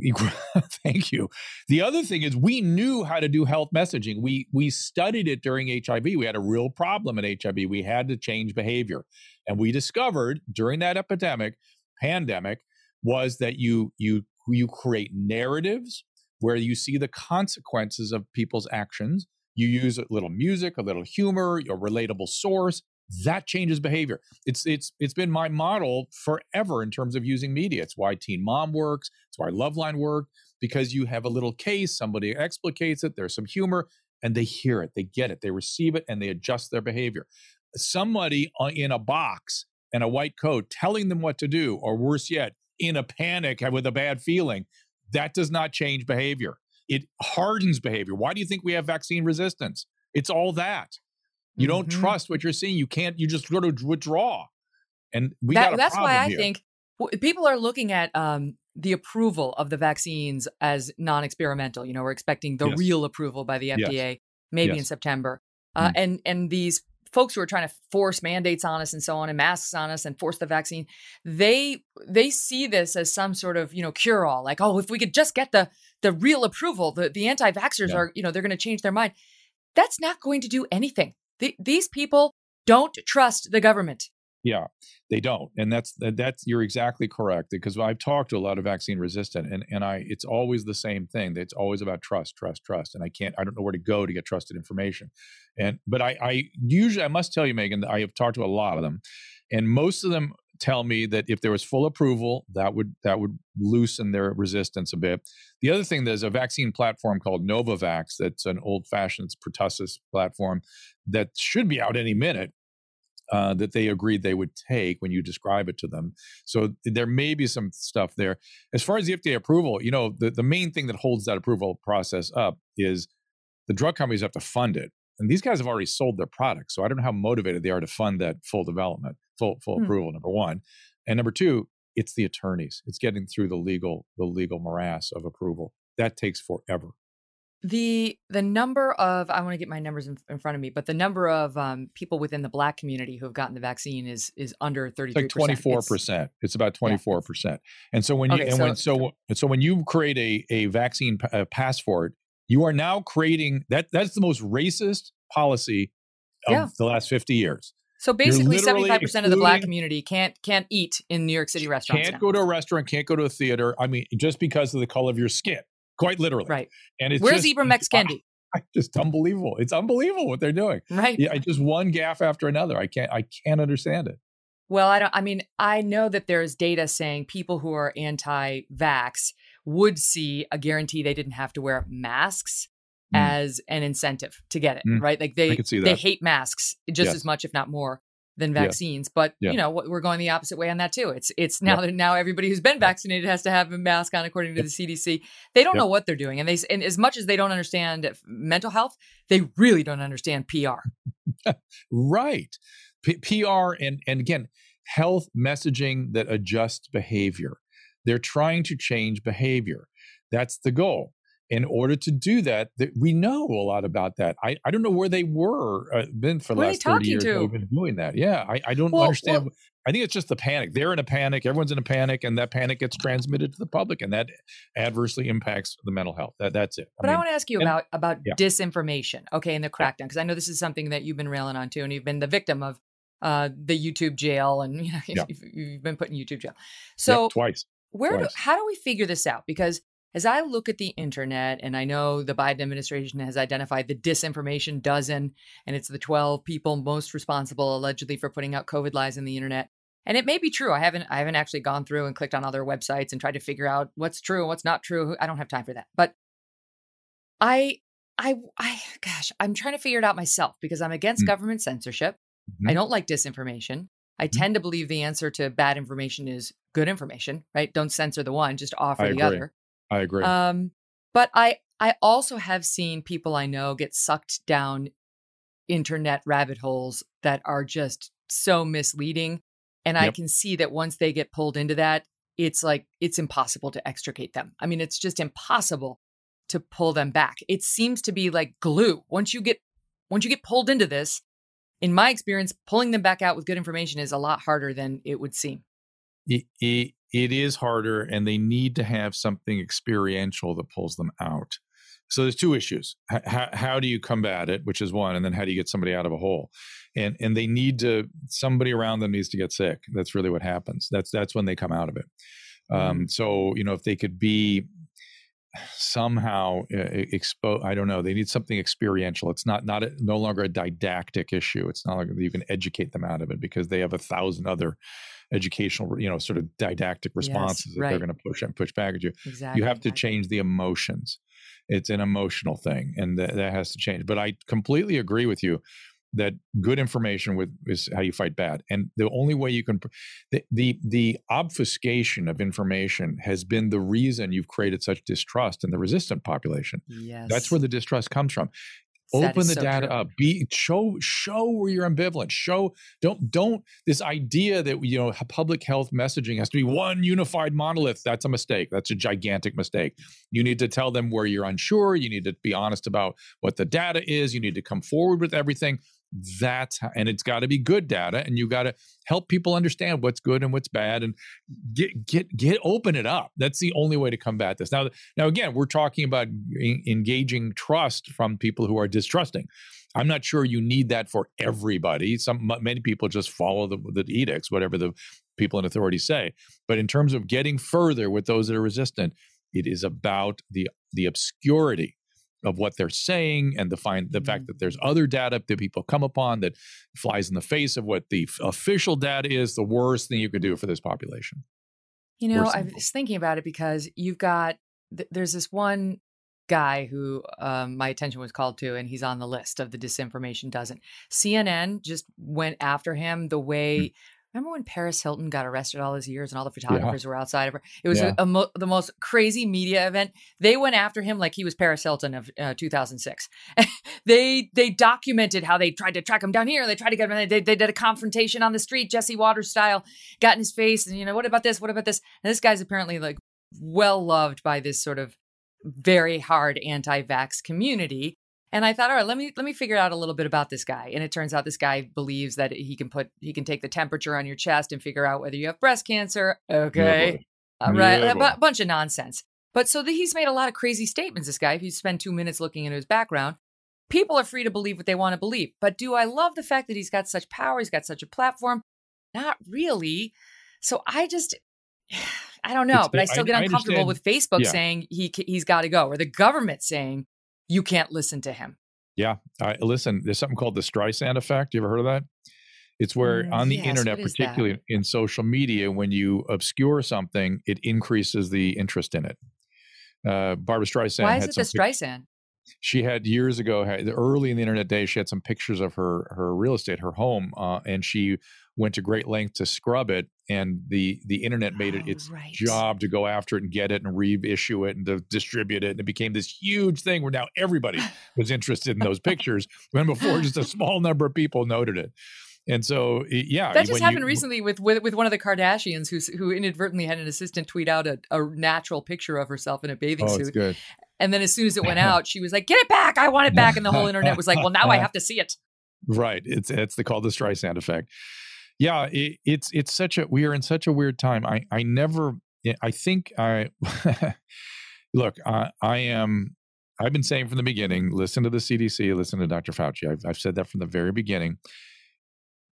(laughs) Thank you. The other thing is we knew how to do health messaging. We we studied it during HIV. We had a real problem in HIV. We had to change behavior. And we discovered during that epidemic, pandemic, was that you you you create narratives where you see the consequences of people's actions. You use a little music, a little humor, a relatable source. That changes behavior. It's it's it's been my model forever in terms of using media. It's why Teen Mom works. It's why Loveline worked because you have a little case, somebody explicates it, there's some humor, and they hear it, they get it, they receive it, and they adjust their behavior. Somebody uh, in a box and a white coat telling them what to do, or worse yet, in a panic with a bad feeling, that does not change behavior. It hardens behavior. Why do you think we have vaccine resistance? It's all that. You don't Mhm. trust what you're seeing. You can't, you just go to withdraw. And we That- got a that's why I here. think people are looking at um, the approval of the vaccines as non-experimental. You know, we're expecting the Yes. real approval by the Yes. FDA maybe in September. Uh, Mm. And and these folks who are trying to force mandates on us and so on and masks on us and force the vaccine, they they see this as some sort of you know cure all. Like, oh, if we could just get the the real approval, the the anti-vaxxers Yeah. are you know they're going to change their mind. That's not going to do anything. The, these people don't trust the government. Yeah, they don't, and that's that- that's you're exactly correct because I've talked to a lot of vaccine resistant, and and I it's always the same thing. It's always about trust, trust, trust, and I can't I don't know where to go to get trusted information, and but I I usually I must tell you, Megyn, I have talked to a lot of them, and most of them tell me that if there was full approval, that would that would loosen their resistance a bit. The other thing, there's a vaccine platform called Novavax that's an old-fashioned pertussis platform that should be out any minute uh, that they agreed they would take when you describe it to them. So there may be some stuff there. As far as the FDA approval, you know, the, the main thing that holds that approval process up is the drug companies have to fund it. And these guys have already sold their product. So I don't know how motivated they are to fund that full development, full full Hmm. approval, number one. And number two, it's the attorneys. It's getting through the legal, the legal morass of approval. That takes forever. the the number of I want to get my numbers in, in front of me, but the number of um, people within the Black community who have gotten the vaccine is is under thirty like twenty four percent. It's about twenty four percent. And so when you Okay, and so- when so so when you create a a vaccine pa- uh, passport, you are now creating that. That's the most racist policy of Yeah. the last fifty years. So basically, seventy five percent of the Black community can't can't eat in New York City restaurants. Can't now. go to a restaurant. Can't go to a theater. I mean, just because of the color of your skin, quite literally. right. And it's Where's Ibram X (laughs) Kendi? Just unbelievable. It's unbelievable what they're doing. Right. Yeah, just one gaffe after another. I can't. I can't understand it. Well, I don't. I mean, I know that there's data saying people who are anti-vax would see a guarantee they didn't have to wear masks Mm. as an incentive to get it. Mm. Right? Like they they hate masks just Yes. as much, if not more, than Yeah. vaccines. But Yeah. you know, what- we're going the opposite way on that too. It's it's now Yeah. that now everybody who's been vaccinated has to have a mask on, according to the CDC. They don't know what they're doing, and they and as much as they don't understand mental health, they really don't understand PR. (laughs) Right. P- PR and and again, health messaging that adjusts behavior. They're trying to change behavior. That's the goal. In order to do that, that we know a lot about that. I, I don't know where they were uh, been for the last 30 years. to? They've been doing that. Yeah. I, I don't Well, understand. well- I think it's just the panic. They're in a panic. Everyone's in a panic, and that panic gets transmitted to the public, and that adversely impacts the mental health. That that's it. But I, want to ask you and- about about Yeah. disinformation, okay, and the crackdown, because I know this is something that you've been railing on too, and you've been the victim of uh, the YouTube jail, and (laughs) you know Yeah. you've, you've been put in YouTube jail. yeah, So twice. Where do, how do we figure this out? Because as I look at the internet, and I know the Biden administration has identified the disinformation dozen, and it's the 12 people most responsible allegedly for putting out COVID lies on the internet. And it may be true. I haven't I haven't actually gone through and clicked on other websites and tried to figure out what's true and what's not true. I don't have time for that. But I I I gosh, I'm trying to figure it out myself because I'm against Mm. government censorship. I Mhm. don't like disinformation. I Mm-hmm. tend to believe the answer to bad information is good information, right? Don't censor the one, just offer I the agree. other. I agree. Um, but I I also have seen people I know get sucked down internet rabbit holes that are just so misleading. And I can see that once they get pulled into that, it's like it's impossible to extricate them. I mean, it's just impossible to pull them back. It seems to be like glue. Once you get once you get pulled into this, in my experience, pulling them back out with good information is a lot harder than it would seem. It, it, it is harder and they need to have something experiential that pulls them out. So there's two issues. H- how, how do you combat it which is one and then how do you get somebody out of a hole? And and they need to somebody around them needs to get sick. That's really what happens. That's that's when they come out of it. Um so you know if they could be somehow uh, expo i don't know they need something experiential. It's not not a, no longer a didactic issue. It's not like you can educate them out of it because they have a thousand other educational you know sort of didactic Yes, responses that right. they're going to push and push back at you Exactly. you have to change the emotions it's an emotional thing and that, that has to change but i completely agree with you that good information with is how you fight bad and the only way you can the, the the obfuscation of information has been the reason you've created such distrust in the resistant population Yes. that's where the distrust comes from That open the so data true. up. Be show show where you're ambivalent. Show don't don't this idea that you know public health messaging has to be one unified monolith that's a mistake. That's a gigantic mistake. You need to tell them where you're unsure. You need to be honest about what the data is. You need to come forward with everything that's how, and it's got to be good data and you got to help people understand what's good and what's bad and get get get open it up. That's the only way to combat this. Now now again we're talking about en- engaging trust from people who are distrusting. I'm not sure you need that for everybody. Some many people just follow the, the edicts whatever the people in authority say. But in terms of getting further with those that are resistant it is about the the obscurity of what they're saying and the find the fact that there's other data that people come upon that flies in the face of what the f- official data is the worst thing you could do for this population. You know, I was thinking about it because you've got th- there's this one guy who um, my attention was called to, and he's on the list of the disinformation dozen CNN just went after him the way. Remember when Paris Hilton got arrested all those years and all the photographers were outside of her? It was Yeah. a, a mo- the most crazy media event. They went after him like he was Paris Hilton of uh, 2006. (laughs) they they documented how they tried to track him down here. They tried to get him. They, they did a confrontation on the street, Jesse Watters style got in his face and you know what about this what about this and this guy's apparently like well loved by this sort of very hard anti-vax community and i thought all right let me let me figure out a little bit about this guy. And it turns out this guy believes that he can put he can take the temperature on your chest and figure out whether you have breast cancer. Okay. Right. Yeah, a bunch of nonsense. But so the, he's made a lot of crazy statements this guy if you spend two minutes looking into his background. People are free to believe what they want to believe but do i love the fact that he's got such power he's got such a platform? Not really. So i just (sighs) i don't know It's- but i still get I uncomfortable with facebook Yeah. saying he he's got to go or the government saying you can't listen to him Yeah. I, listen, there's something called the Streisand effect. You ever heard of that? It's where Mm, on the yes, internet, is that? particularly in social media, when you obscure something, it increases the interest in it. Uh, Barbra Streisand why is it the streisand she had years ago, had, early in the internet days, she had some pictures of her her real estate, her home, uh, and she went to great length to scrub it. And the the internet made it Oh, its right. job to go after it and get it and reissue it and to distribute it. And it became this huge thing where now everybody (laughs) was interested in those pictures when before just a small number of people noted it. And so, yeah, that just happened you- recently with, with with one of the Kardashians who's who inadvertently had an assistant tweet out a, a natural picture of herself in a bathing Oh, suit. good. And then as soon as it went (laughs) out, she was like, "Get it back! I want it back!" And the whole internet was like, "Well, now I have (laughs) to see it." Right. It's it's the called the Streisand effect. Yeah, it, it's it's such a we are in such a weird time. I I never I think I (laughs) look. I I am. I've been saying from the beginning. Listen to the CDC. Listen to Dr. Fauci. I've I've said that from the very beginning.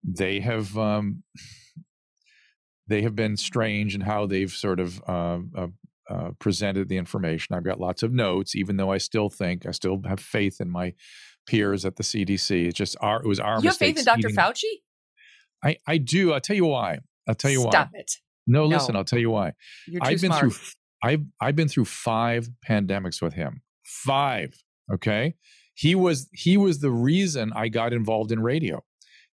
They have um, (sighs) they have been strange in how they've sort of uh, uh, uh, presented the information. I've got lots of notes, even though I still think I still have faith in my peers at the CDC. It's just our it was our You have faith in Dr. eating- Fauci? I I do. I'll tell you why. I'll tell you Stop why. Stop it! No, listen. No. I'll tell you why. You're too I've been smart. through. I've I've been through five pandemics with him. Five. Okay. He was he was the reason I got involved in radio.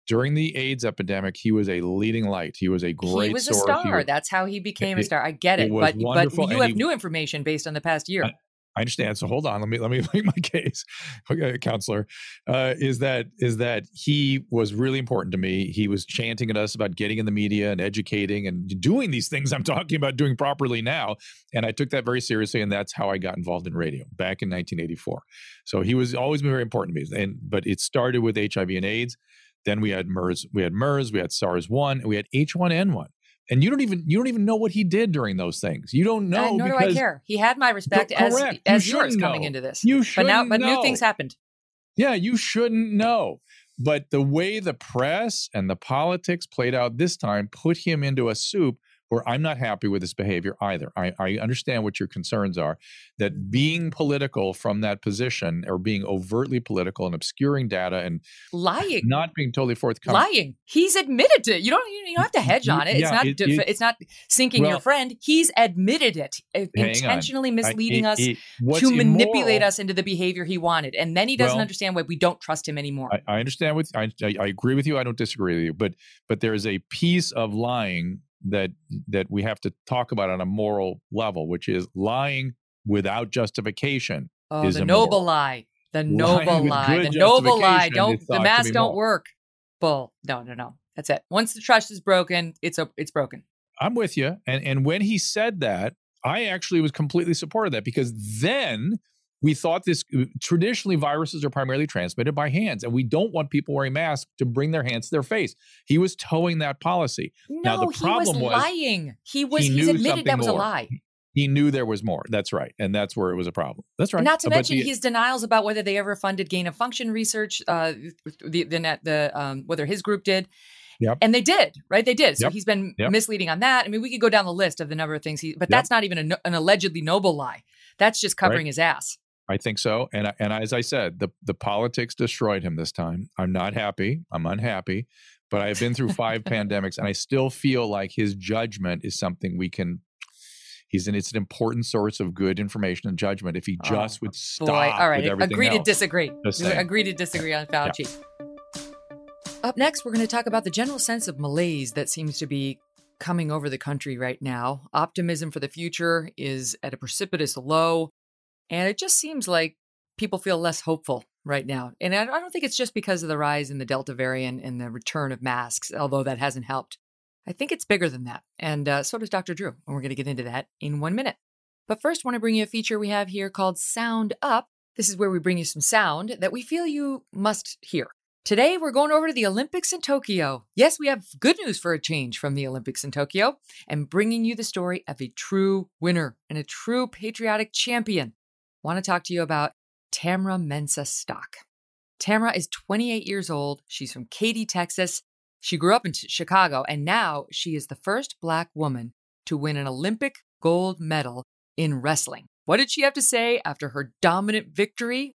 During the AIDS epidemic, he was a leading light. He was a great he was a star. was- That's how he became a star. I get it it, but but you and have he- new information based on the past year. I- understand. So hold on. Let me let me (laughs) make my case, okay, counselor. Uh, is that is that he was really important to me. He was chanting at us about getting in the media and educating and doing these things I'm (laughs) talking about doing properly now. And I took that very seriously, and that's how I got involved in radio back in 1984. So he was always been very important to me. And but it started with HIV and AIDS. Then we had MERS, we had MERS, we had SARS one, and we had H1N1 and you don't even you don't even know what he did during those things. You don't know. Uh, nor do I care. He had my respect as correct. as you yours coming into this. You but shouldn't now, but know. new things happened. Yeah, you shouldn't know. But the way the press and the politics played out this time put him into a soup where I'm not happy with his behavior either. I, I understand what your concerns are that being political from that position or being overtly political and obscuring data and Lying. not being totally forthcoming. Lying. He's admitted to it. You don't. You don't have to hedge on it. It's not. it- def- it- it's not sinking your friend. He's admitted it, uh, Hang on. intentionally I- misleading it- us to manipulate immoral- us into the behavior he wanted, and then he doesn't Well, understand why we don't trust him anymore. I, I understand with I, I I agree with you. I don't disagree with you, but but there is a piece of lying that that we have to talk about on a moral level, which is lying without justification. oh, is the immoral. noble lie. The (laughs) noble lie. The noble lie. Don't. The mask don't moral. work. Bull. No, no, no. That's it. Once the trust is broken, it's a. It's broken. I'm with you. And and when he said that, I actually was completely supportive of that because then we thought this uh, traditionally viruses are primarily transmitted by hands, and we don't want people wearing masks to bring their hands to their face. He was toeing that policy. No, Now, the he problem was was lying. He was. he he's admitted that was a lie. He knew there was more. That's right, and that's where it was a problem. That's right. Not to But mention the- his denials about whether they ever funded gain of function research. Uh, the the net the um, whether his group did. Yep. And they did, right? They did. So Yep. he's been Yep. misleading on that. I mean, we could go down the list of the number of things he, but that's not even a, an allegedly noble lie. That's just covering Right. his ass. I think so. And and as I said, the the politics destroyed him this time. I'm not happy. I'm unhappy. But I've been through five (laughs) pandemics, and I still feel like his judgment is something we can. He's an. It's an important source of good information and judgment. If he Oh, just would stop Boy, all right. Agree to disagree. Agree to disagree on Fauci. Up next, we're going to talk about the general sense of malaise that seems to be coming over the country right now. Optimism for the future is at a precipitous low, and it just seems like people feel less hopeful right now. And I don't think it's just because of the rise in the Delta variant and the return of masks, although that hasn't helped. I think it's bigger than that. And uh, so does Dr. Drew. And we're going to get into that in one minute. But first, I want to bring you a feature we have here called Sound Up. This is where we bring you some sound that we feel you must hear. Today, we're going over to the Olympics in Tokyo. Yes, we have good news for a change from the Olympics in Tokyo and bringing you the story of a true winner and a true patriotic champion. Want to talk to you about Tamyra Mensah-Stock. Tamra is 28 years old. She's from Katy, Texas. She grew up in Chicago, and now she is the first Black woman to win an Olympic gold medal in wrestling. What did she have to say after her dominant victory?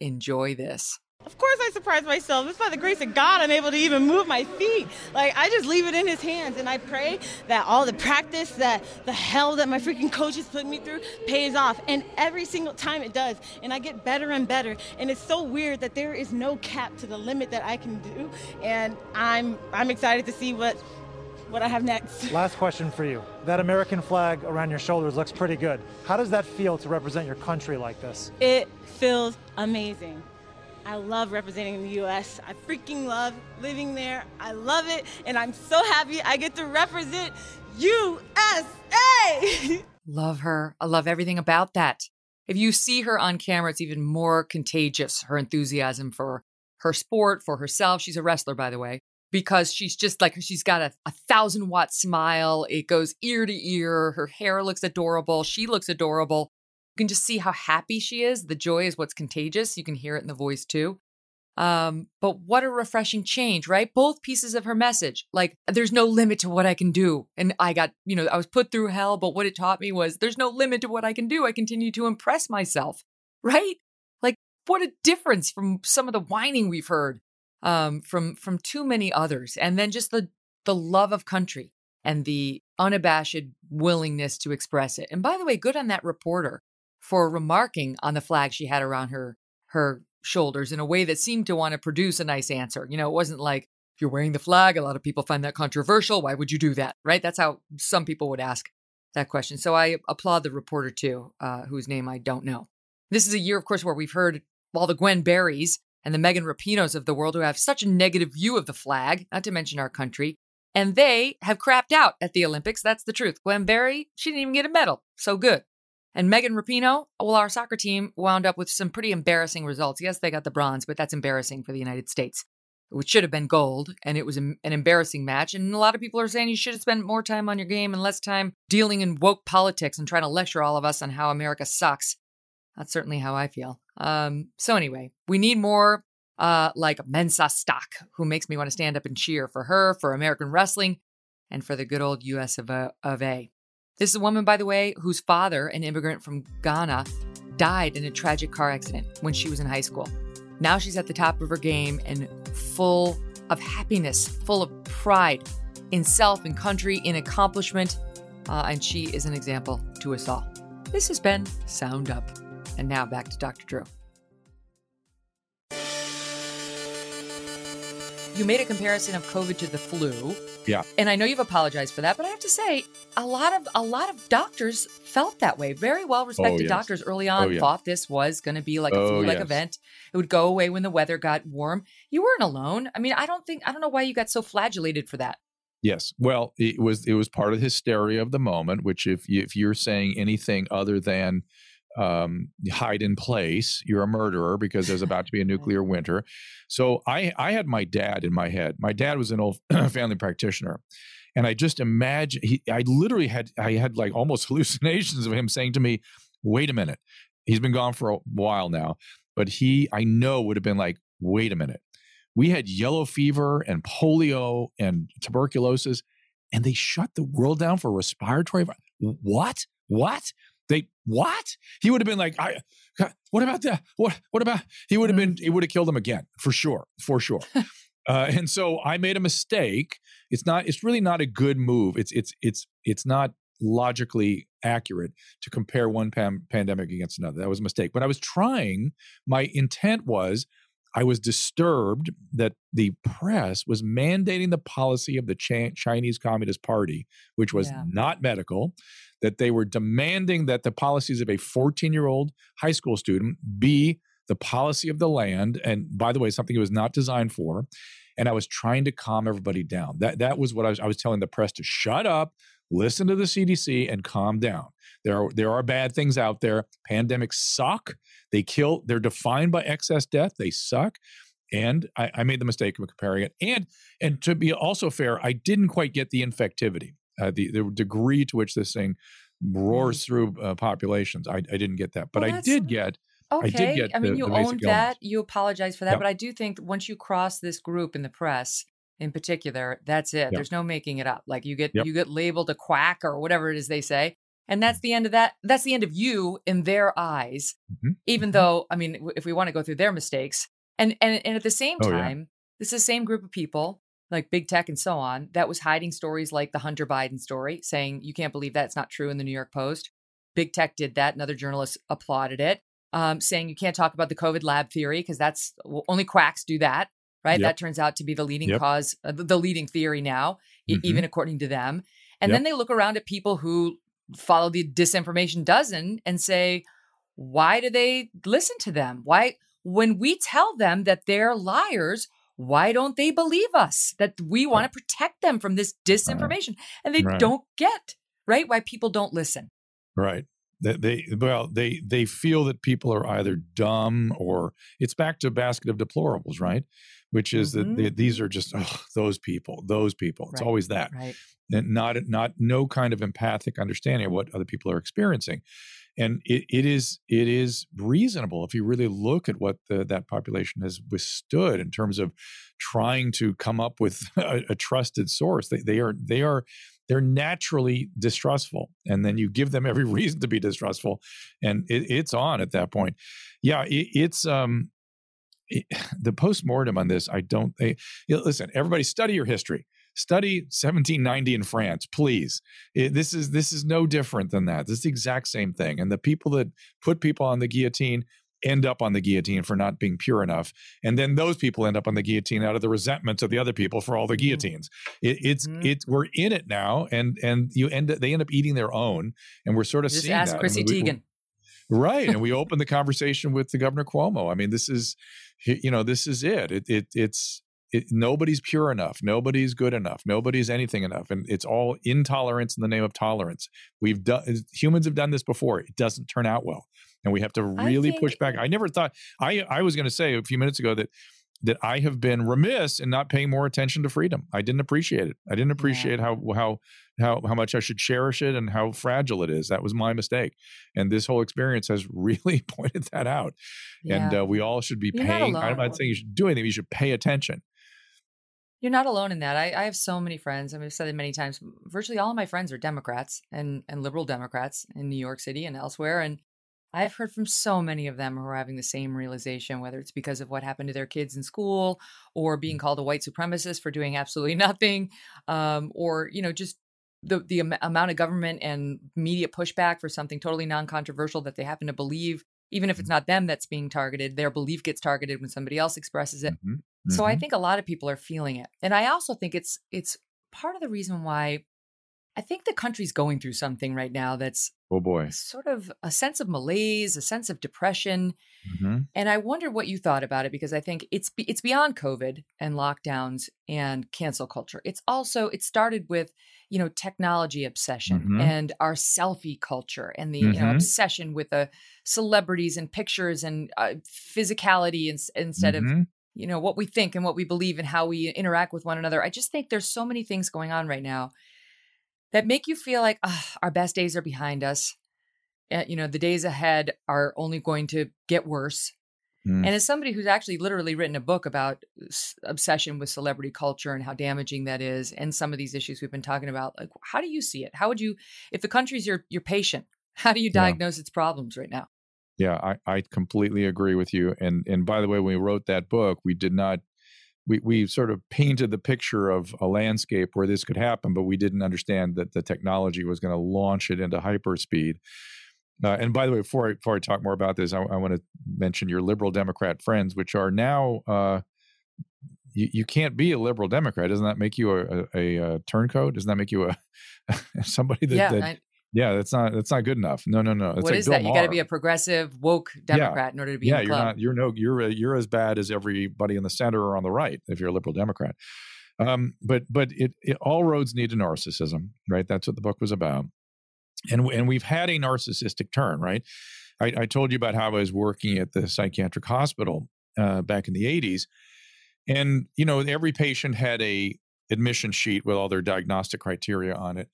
Enjoy this. Of course, I surprise myself. It's by the grace of God I'm able to even move my feet. Like, I just leave it in His hands, and I pray that all the practice, that the hell that my freaking coach coaches put me through, pays off. And every single time it does, and I get better and better. And it's so weird that there is no cap to the limit that I can do. And I'm I'm excited to see what what I have next. (laughs) Last question for you. That American flag around your shoulders looks pretty good. How does that feel to represent your country like this? It feels amazing. I love representing the US. I freaking love living there. I love it. And I'm so happy I get to represent USA. (laughs) Love her. I love everything about that. If you see her on camera, it's even more contagious, her enthusiasm for her sport, for herself. She's a wrestler, by the way, because she's just like, she's got a, a thousand watt smile. It goes ear to ear. Her hair looks adorable. She looks adorable. You can just see how happy she is. The joy is what's contagious. You can hear it in the voice too. Um, but what a refreshing change, right? Both pieces of her message. Like, there's no limit to what I can do. And I got, you know, I was put through hell, but what it taught me was there's no limit to what I can do. I continue to impress myself, right? Like, what a difference from some of the whining we've heard um, from from too many others. And then just the the love of country and the unabashed willingness to express it. And by the way, good on that reporter for remarking on the flag she had around her her shoulders in a way that seemed to want to produce a nice answer. You know, it wasn't like if you're wearing the flag, a lot of people find that controversial. Why would you do that? Right? That's how some people would ask that question. So I applaud the reporter too, uh, whose name I don't know. This is a year, of course, where we've heard all the Gwen Berrys and the Megan Rapinoes of the world who have such a negative view of the flag, not to mention our country. And they have crapped out at the Olympics. That's the truth. Gwen Berry, she didn't even get a medal. So good. And Megan Rapinoe, well, our soccer team wound up with some pretty embarrassing results. Yes, they got the bronze, but that's embarrassing for the United States, which should have been gold. And it was an embarrassing match. And a lot of people are saying you should have spent more time on your game and less time dealing in woke politics and trying to lecture all of us on how America sucks. That's certainly how I feel. Um, so, anyway, we need more uh, like Mensah-Stock, who makes me want to stand up and cheer for her, for American wrestling, and for the good old US of A. Of a. This is a woman, by the way, whose father, an immigrant from Ghana, died in a tragic car accident when she was in high school. Now she's at the top of her game and full of happiness, full of pride in self and country, in accomplishment. Uh, and she is an example to us all. This has been Sound Up. And now back to Dr. Drew. You made a comparison of COVID to the flu. Yeah. And I know you've apologized for that, but I have to say, a lot of a lot of doctors felt that way. Very well respected Oh, yes. doctors early oh, on Oh, yes. thought this was going to be like a Oh, flu-like yes. event. It would go away when the weather got warm. You weren't alone. I mean, I don't think I don't know why you got so flagellated for that. Yes. Well, it was it was part of the hysteria of the moment. Which, if you, if you're saying anything other than um, hide in place, you're a murderer because there's about to be a (laughs) nuclear winter. So I I had my dad in my head. My dad was an old (clears throat) family practitioner, and I just imagine he. I literally had I had like almost (laughs) hallucinations of him saying to me, "Wait a minute." He's been gone for a while now, but he I know would have been like, "Wait a minute." We had yellow fever and polio and tuberculosis, and they shut the world down for respiratory. What? What? They what? He would have been like, I. What about that? What? What about? He would have been. He would have killed him again for sure, for sure. (laughs) uh, and so I made a mistake. It's not. It's really not a good move. It's. It's. It's. It's not logically accurate to compare one pam- pandemic against another. That was a mistake. But I was trying. My intent was I was disturbed that the press was mandating the policy of the Chi- Chinese Communist Party, which was Yeah. not medical, that they were demanding that the policies of a 14 year old high school student be the policy of the land. And by the way, something it was not designed for. And I was trying to calm everybody down. That, that was what I was, I was telling the press to shut up, listen to the CDC, and calm down. There are, there are bad things out there. Pandemics suck. They kill, they're defined by excess death. They suck. And I, I made the mistake of comparing it. And and to be also fair, I didn't quite get the infectivity, uh, the the degree to which this thing roars through uh, populations. I, I didn't get that, but Well, I did get. Okay. did get I mean, the- you the owned that. You apologize for that. Yep. But I do think once you cross this group in the press, in particular, that's it. Yep. There's no making it up. Like you get Yep. you get labeled a quack or whatever it is they say, and that's the end of that. That's the end of you in their eyes. Mhm. Even Mhm. though, I mean, if we want to go through their mistakes, and and and at the same Oh, yeah. time, this is the same group of people. Like big tech and so on, that was hiding stories like the Hunter Biden story, saying you can't believe that it's not true in the New York Post. Big tech did that, and other journalists applauded it um, saying you can't talk about the COVID lab theory because that's well, only quacks do that, right? Yep. That turns out to be the leading Yep. cause, uh, the leading theory now, e- Mhm. even according to them. And Yep. then they look around at people who follow the disinformation dozen and say, why do they listen to them? Why, when we tell them that they're liars, why don't they believe us? That we want to protect them from this disinformation, and they Right. don't get right why people don't listen. Right. They, they well they they feel that people are either dumb or it's back to a basket of deplorables, right? Which is Mhm. that they, these are just those people, those people. It's Right. always that. Right. and not not no kind of empathic understanding of what other people are experiencing and it, it is it is reasonable if you really look at what the, that population has withstood in terms of trying to come up with (laughs) a, a trusted source. They, they are they are they're naturally distrustful and then you give them every (laughs) reason to be distrustful and it, it's on at that point. Yeah it, it's um it, (sighs) the postmortem on this i don't they, listen everybody study your history study 1790 in france please It- this is this is no different than that this is the exact same thing and the people that put people on the guillotine end up on the guillotine for not being pure enough and then those people end up on the guillotine out of the resentment of the other people for all the guillotines it, it's Mhm. it's we're in it now and and you end up they end up eating their own and we're sort of Just seeing ask that. I Chrissy mean, we- we- Teigen. right. And we (laughs) opened the conversation with the Governor Cuomo. I mean, this is, you know, this is it. It, it it's it, nobody's pure enough. Nobody's good enough. Nobody's anything enough. And it's all intolerance in the name of tolerance. We've done humans have done this before. It doesn't turn out well, and we have to really think, push back. I never thought I I was going to say a few minutes ago that that I have been remiss in not paying more attention to freedom. I didn't appreciate it. I didn't appreciate yeah. how how how how much I should cherish it and how fragile it is. That was my mistake. And this whole experience has (laughs) really pointed that out. Yeah. And uh, we all should be You're paying. I'm not saying you should do anything. You should pay attention. You're not alone in that. I, I have so many friends. I mean, I've said it many times. Virtually all of my friends are Democrats and and liberal Democrats in New York City and elsewhere. And I've heard from so many of them who are having the same realization, whether it's because of what happened to their kids in school, or being called a white supremacist for doing absolutely (laughs) nothing, um, or you know just the the am- amount of government and media pushback for something totally non-controversial that they happen to believe, even if it's mm. not them that's being targeted, their belief gets targeted when somebody else expresses it. Mm-hmm. Mm-hmm. So I mm-hmm. think a lot of people are feeling it, and I also think it's it's part of the reason why I think the country's going through something right now that's oh boy, sort of a sense of malaise, a sense of depression, mm-hmm. and I wonder what you thought about it because I think it's it's beyond COVID and lockdowns and cancel culture. It's also it started with you know technology obsession mm-hmm. and our selfie culture and the mm-hmm. you know, mm-hmm. obsession with the celebrities and pictures and uh, physicality in, instead of mm-hmm. You know what we think and what we believe and how we interact with one another. I just think there's so many things going on right now that make you feel like oh, our best days are behind us. Uh, you know, the days ahead are only going to get worse. Mm. And as somebody who's actually literally written a book about s- obsession with celebrity culture and how damaging that is, and some of these issues we've been talking about, like how do you see it? How would you, if the country's your your patient, (laughs) how do you diagnose yeah. its problems right now? Yeah, I, I completely agree with you. And and by the way, when we wrote that book, we did not we, we sort of painted the picture of a landscape where this could happen, but we didn't understand that the technology was going to launch it into hyperspeed. Uh, and by the way, before I, before I talk more about this, I, I want to mention your liberal Democrat friends, which are now uh, you, you can't be a liberal Democrat. Doesn't that make you a, a, a, a turncoat? Doesn't that make you a (laughs) somebody that, yeah, that I, yeah, that's not that's not good enough. No, no, no. It's what like is Bill that? Maher. You got to be a progressive, woke Democrat yeah. in order to be. Yeah, you're not. You're no. You're you're as bad as everybody in the center or on the right if you're a liberal Democrat. Um, but but it, it all roads need a narcissism, right? That's what the book was about, and and we've had a narcissistic turn, right? I, I told you about how I was working at the psychiatric hospital uh, back in the '80s, and you know every patient had a admission sheet with all their diagnostic criteria on it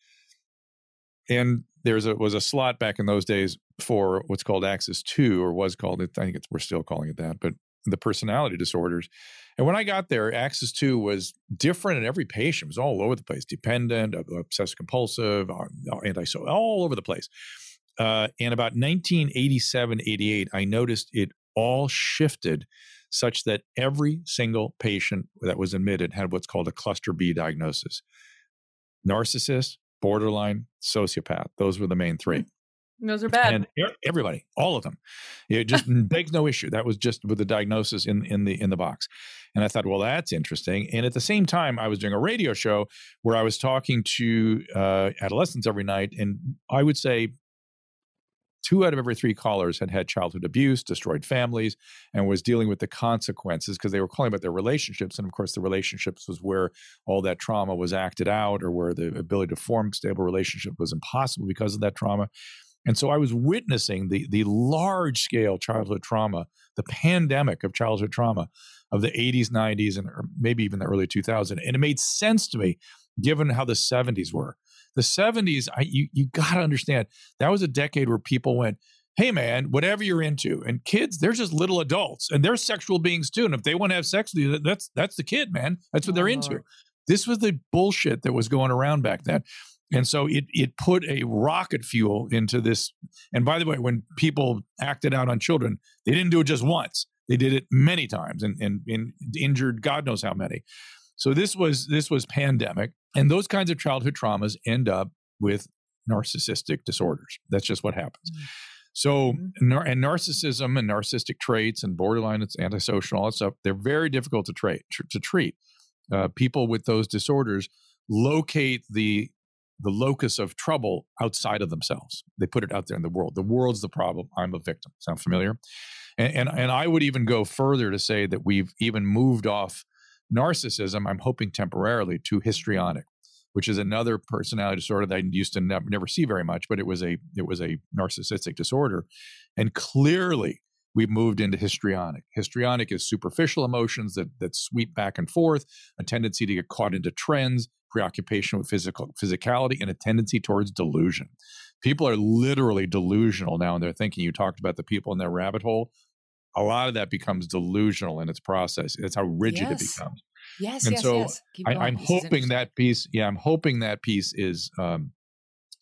and there's a was a slot back in those days for what's called axis 2 or was called it i think we're still calling it that but the personality disorders. And when i got there axis 2 was different in every patient. It was all over the place dependent obsessive compulsive antisocial all over the place. Uh, and about 1987 88 i noticed it all shifted such that every single patient that was admitted had what's called a cluster b diagnosis. Narcissist borderline, sociopath. Those were the main three. Hmm. Those are bad. And everybody, all of them. It just (laughs) begs no issue. That was just with the diagnosis in in the in the box. And I thought, well, that's interesting. And at the same time, I was doing a radio show where I was talking to uh, adolescents every night, and I would say two out of every three callers had had childhood abuse, destroyed families, and was dealing with the consequences because they were calling about their relationships. And of course, the relationships was where all that trauma was acted out or where the ability to form stable relationship was impossible because of that trauma. And so I was witnessing the, the large scale childhood trauma, the pandemic of childhood trauma of the 80s, 90s, and er, maybe even the early 2000s. And it made sense to me given how the 70s were the 70s, I, you, you got to understand that was a decade where people went, hey man, whatever you're into, and kids, they're just little adults and they're sexual beings too. And if they want to have sex with you, that's that's the kid, man. That's what they're into. Uh-huh. This was the bullshit that was going around back then. And so it it put a rocket fuel into this. And by the way, when people acted out on children, they didn't do it just once. They did it many times and, and, and injured God knows how many. So this was this was pandemic, and those kinds of childhood traumas end up with narcissistic disorders. That's just what happens. Mm-hmm. So, nar- and narcissism and narcissistic traits and borderline, it's antisocial, all that stuff. They're very difficult to, tra- tr- to treat. Uh, people with those disorders locate the the locus of trouble outside of themselves. They put it out there in the world. The world's the problem. I'm a victim. Sound familiar? And, and, and I would even go further to say that we've even moved off narcissism, I'm hoping temporarily, to histrionic, which is another personality disorder that I used to never, never see very much, but it was a it was a narcissistic disorder. And clearly we've moved into histrionic. Histrionic is superficial emotions that that sweep back and forth, a tendency to get caught into trends, preoccupation with physical physicality, and a tendency towards delusion. People are literally delusional now in their thinking. You talked about the people in their rabbit hole a lot of that becomes delusional in its process. It's how rigid yes. it becomes. Yes, and yes, so yes. I, am hoping that piece. Yeah, I'm hoping that piece is um,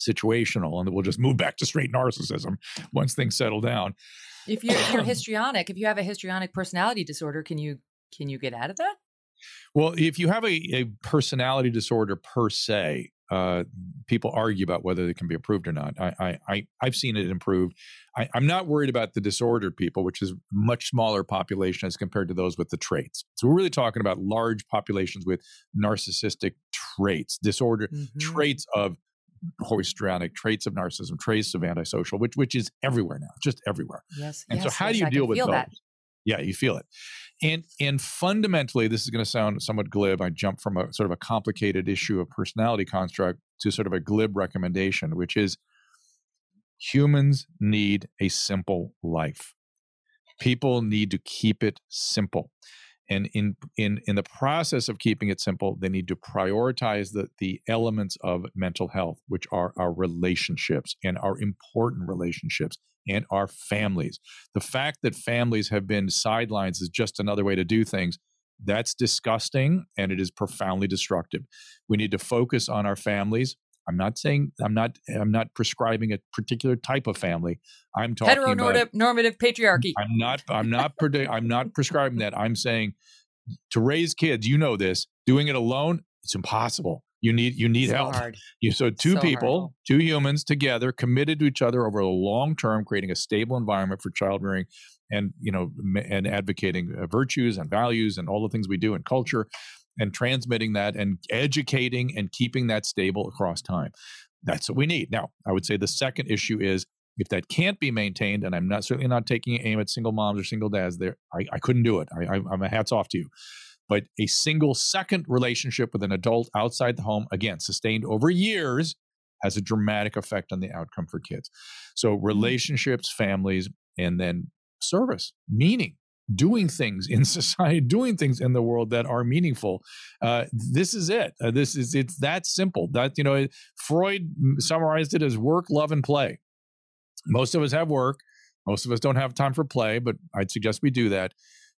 situational, and that we'll just move back to straight narcissism once things settle down. If you're, if you're (clears throat) histrionic, if you have a histrionic personality disorder, can you can you get out of that? Well, if you have a, a personality disorder per se, uh, people argue about whether it can be improved or not. I, I, I have seen it improved. I, am not worried about the disordered people, which is much smaller population as compared to those with the traits. So we're really talking about large populations with narcissistic traits, disorder mm-hmm. traits of histrionic, traits of narcissism, traits of antisocial, which which is everywhere now, just everywhere. Yes. And yes, so, how yes, do you I deal with those? That. Yeah, you feel it. And and fundamentally, this is going to sound somewhat glib. I jump from a sort of a complicated issue of personality construct to sort of a glib recommendation, which is humans need a simple life. People need to keep it simple. And in in in the process of keeping it simple, they need to prioritize the the elements of mental health, which are our relationships and our important relationships and our families. The fact that families have been sidelines is just another way to do things. That's disgusting and it is profoundly destructive. We need to focus on our families. I'm not saying I'm not I'm not prescribing a particular type of family. I'm talking about heteronormative normative patriarchy. I'm not I'm not I'm not prescribing that. I'm saying to raise kids, you know this, doing it alone, it's impossible. You need you need so help. Hard. You so two so people, hard. two humans together, committed to each other over a long term, creating a stable environment for child rearing, and you know, and advocating uh, virtues and values and all the things we do in culture, and transmitting that and educating and keeping that stable across time. That's what we need. Now, I would say the second issue is if that can't be maintained, and I'm not certainly not taking aim at single moms or single dads, there I, I couldn't do it. I, I, I'm a hats off to you but a single second relationship with an adult outside the home, again, sustained over years, has a dramatic effect on the outcome for kids. So, mm-hmm. relationships, families, and then service, meaning, doing things in (laughs) society, doing things in the world that are meaningful. Uh, this is it. Uh, this is it's that simple. That you know, Freud summarized it as work, love, and play. Most of us have work. Most of us don't have time for play, but I'd suggest we do that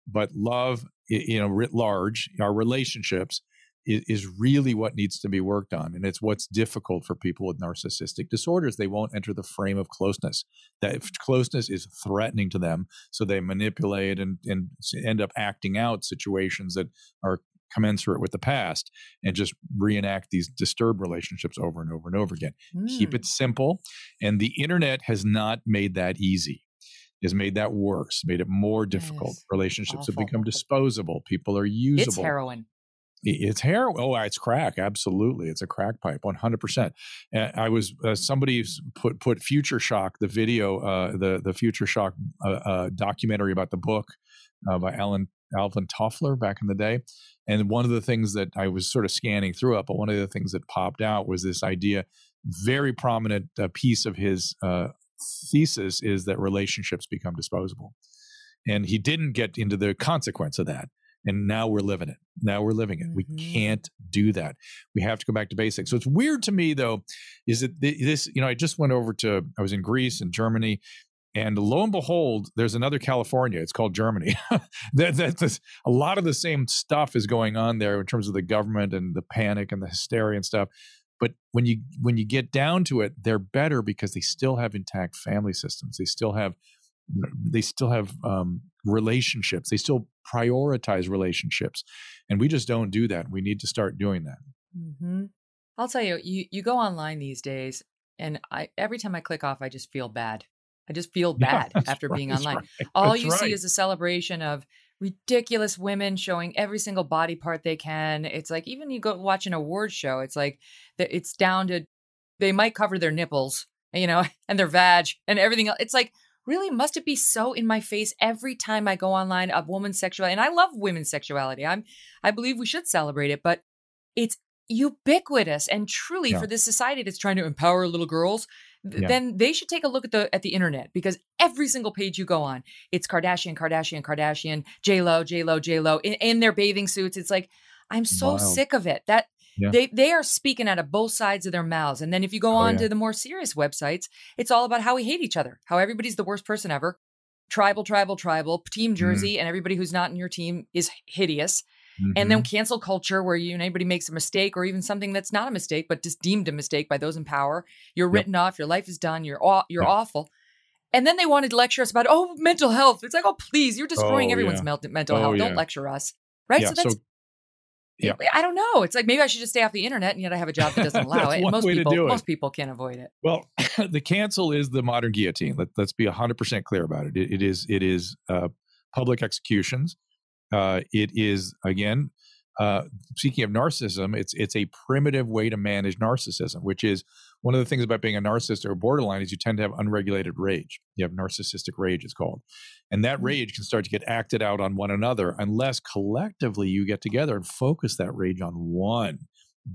but love you know writ large our relationships is, really what needs to be worked on and it's what's difficult for people with narcissistic disorders. They won't enter the frame of closeness. That closeness is threatening to them so they manipulate and, and end up acting out situations that are commensurate with the past and just reenact these disturbed relationships over and over and over again. Mm. keep it simple and the internet has not made that easy has made that worse, made it more difficult. Relationships awful. have become disposable. People are usable. It's heroin. It's heroin. Oh, it's crack. Absolutely, it's a crack pipe. One hundred percent. I was uh, somebody put put Future Shock, the video, uh, the the Future Shock uh, uh documentary about the book uh, by Alan Alvin Toffler back in the day. And one of the things that I was sort of scanning through it, but one of the things that popped out was this idea, very prominent uh, piece of his thesis is that relationships become disposable. And he didn't get into the consequence of that. And now we're living it. Now we're living it. Mm-hmm. We can't do that. We have to go back to basics. So it's weird to me, though, is that this, you know, I just went over to, I was in Greece and Germany, and lo and behold, there's another California. It's called Germany. (laughs) that, that's a lot of the same stuff is going on there in terms of the government and the panic and the hysteria and stuff. But when you when you get down to it, they're better because they still have intact family systems. They still have they still have um, relationships. They still prioritize relationships, and we just don't do that. We need to start doing that. Mm-hmm. I'll tell you, you you go online these days, and I every time I click off, I just feel bad. I just feel (laughs) bad yeah, after right, being online. Right, All you right. see is a celebration of ridiculous women showing every single body part they can. It's like even you go watch an award show, it's like it's down to they might cover their nipples, you know, (laughs) and their vag and everything else. It's like, really, must it be so in my face every time I go online of woman's sexuality? And I love women's sexuality. I'm, I believe we should celebrate it, but it's ubiquitous and truly Yeah. for this society that's trying to empower little girls Yeah. then they should take a look at the at the internet because every single page you go on it's kardashian kardashian kardashian j-lo j-lo j-lo in, in their bathing suits it's like i'm so Wild. sick of it that Yeah. they they are speaking out of both sides of their mouths and then if you go Oh, on yeah. to the more serious websites it's all about how we hate each other how everybody's the worst person ever tribal tribal tribal team Mm-hmm. jersey and everybody who's not in your team is hideous and then cancel culture where you anybody makes a mistake or even something that's not a mistake but just deemed a mistake by those in power you're Yep. written off your life is done you're aw- you're Yep. awful and then they wanted to lecture us about oh mental health it's like oh please you're destroying Oh, everyone's yeah. mental Oh, health don't yeah. lecture us right Yeah, so that's so- yeah. I don't know. It's like maybe I should just stay off the internet, and yet I have a job that doesn't (laughs) allow it. And most people, it. most people can't avoid it. Well, (coughs) the cancel is the modern guillotine. Let, let's be 100% clear about it. It, it is it is uh, public executions. Uh, it is again uh, speaking of narcissism. It's it's a primitive way to manage narcissism, which is one of the things about being a narcissist or borderline is you tend to have unregulated rage. You have narcissistic rage, it's called, and that rage can start to get acted out on one another unless collectively you get together and focus that rage on one.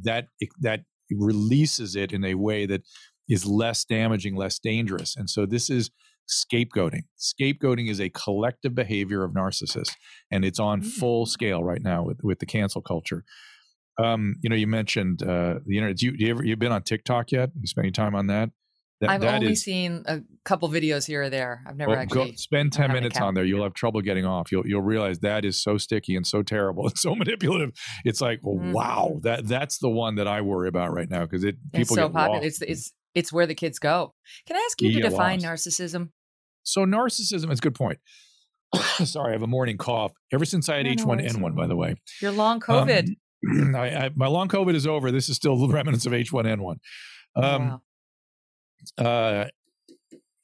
That that releases it in a way that is less damaging, less dangerous. And so this is scapegoating. Scapegoating is a collective behavior of narcissists, and it's on Mm. full scale right now with, with the cancel culture. Um, you know, you mentioned uh, the internet. Do you, do you ever you been on TikTok yet? You spend any time on that? That- I've that only is- seen a couple videos here or there. I've never well, go- actually. spend ten minutes on there. You'll have trouble getting off. You'll you'll realize that is so sticky and so terrible (laughs) and so manipulative. It's like, well, Mhm. wow, that that's the one that I worry about right now because it It's people so get popular. lost. It's it's it's where the kids go. Can I ask you You to define lost. narcissism? So narcissism is a good point. (coughs) Sorry, I have a morning cough. Ever since I had No, no. H1N1, by the way. Your long COVID. Um, (clears throat) I, I, my long COVID is over. This is still the (laughs) remnants of H1N1. Oh, Um, wow. uh,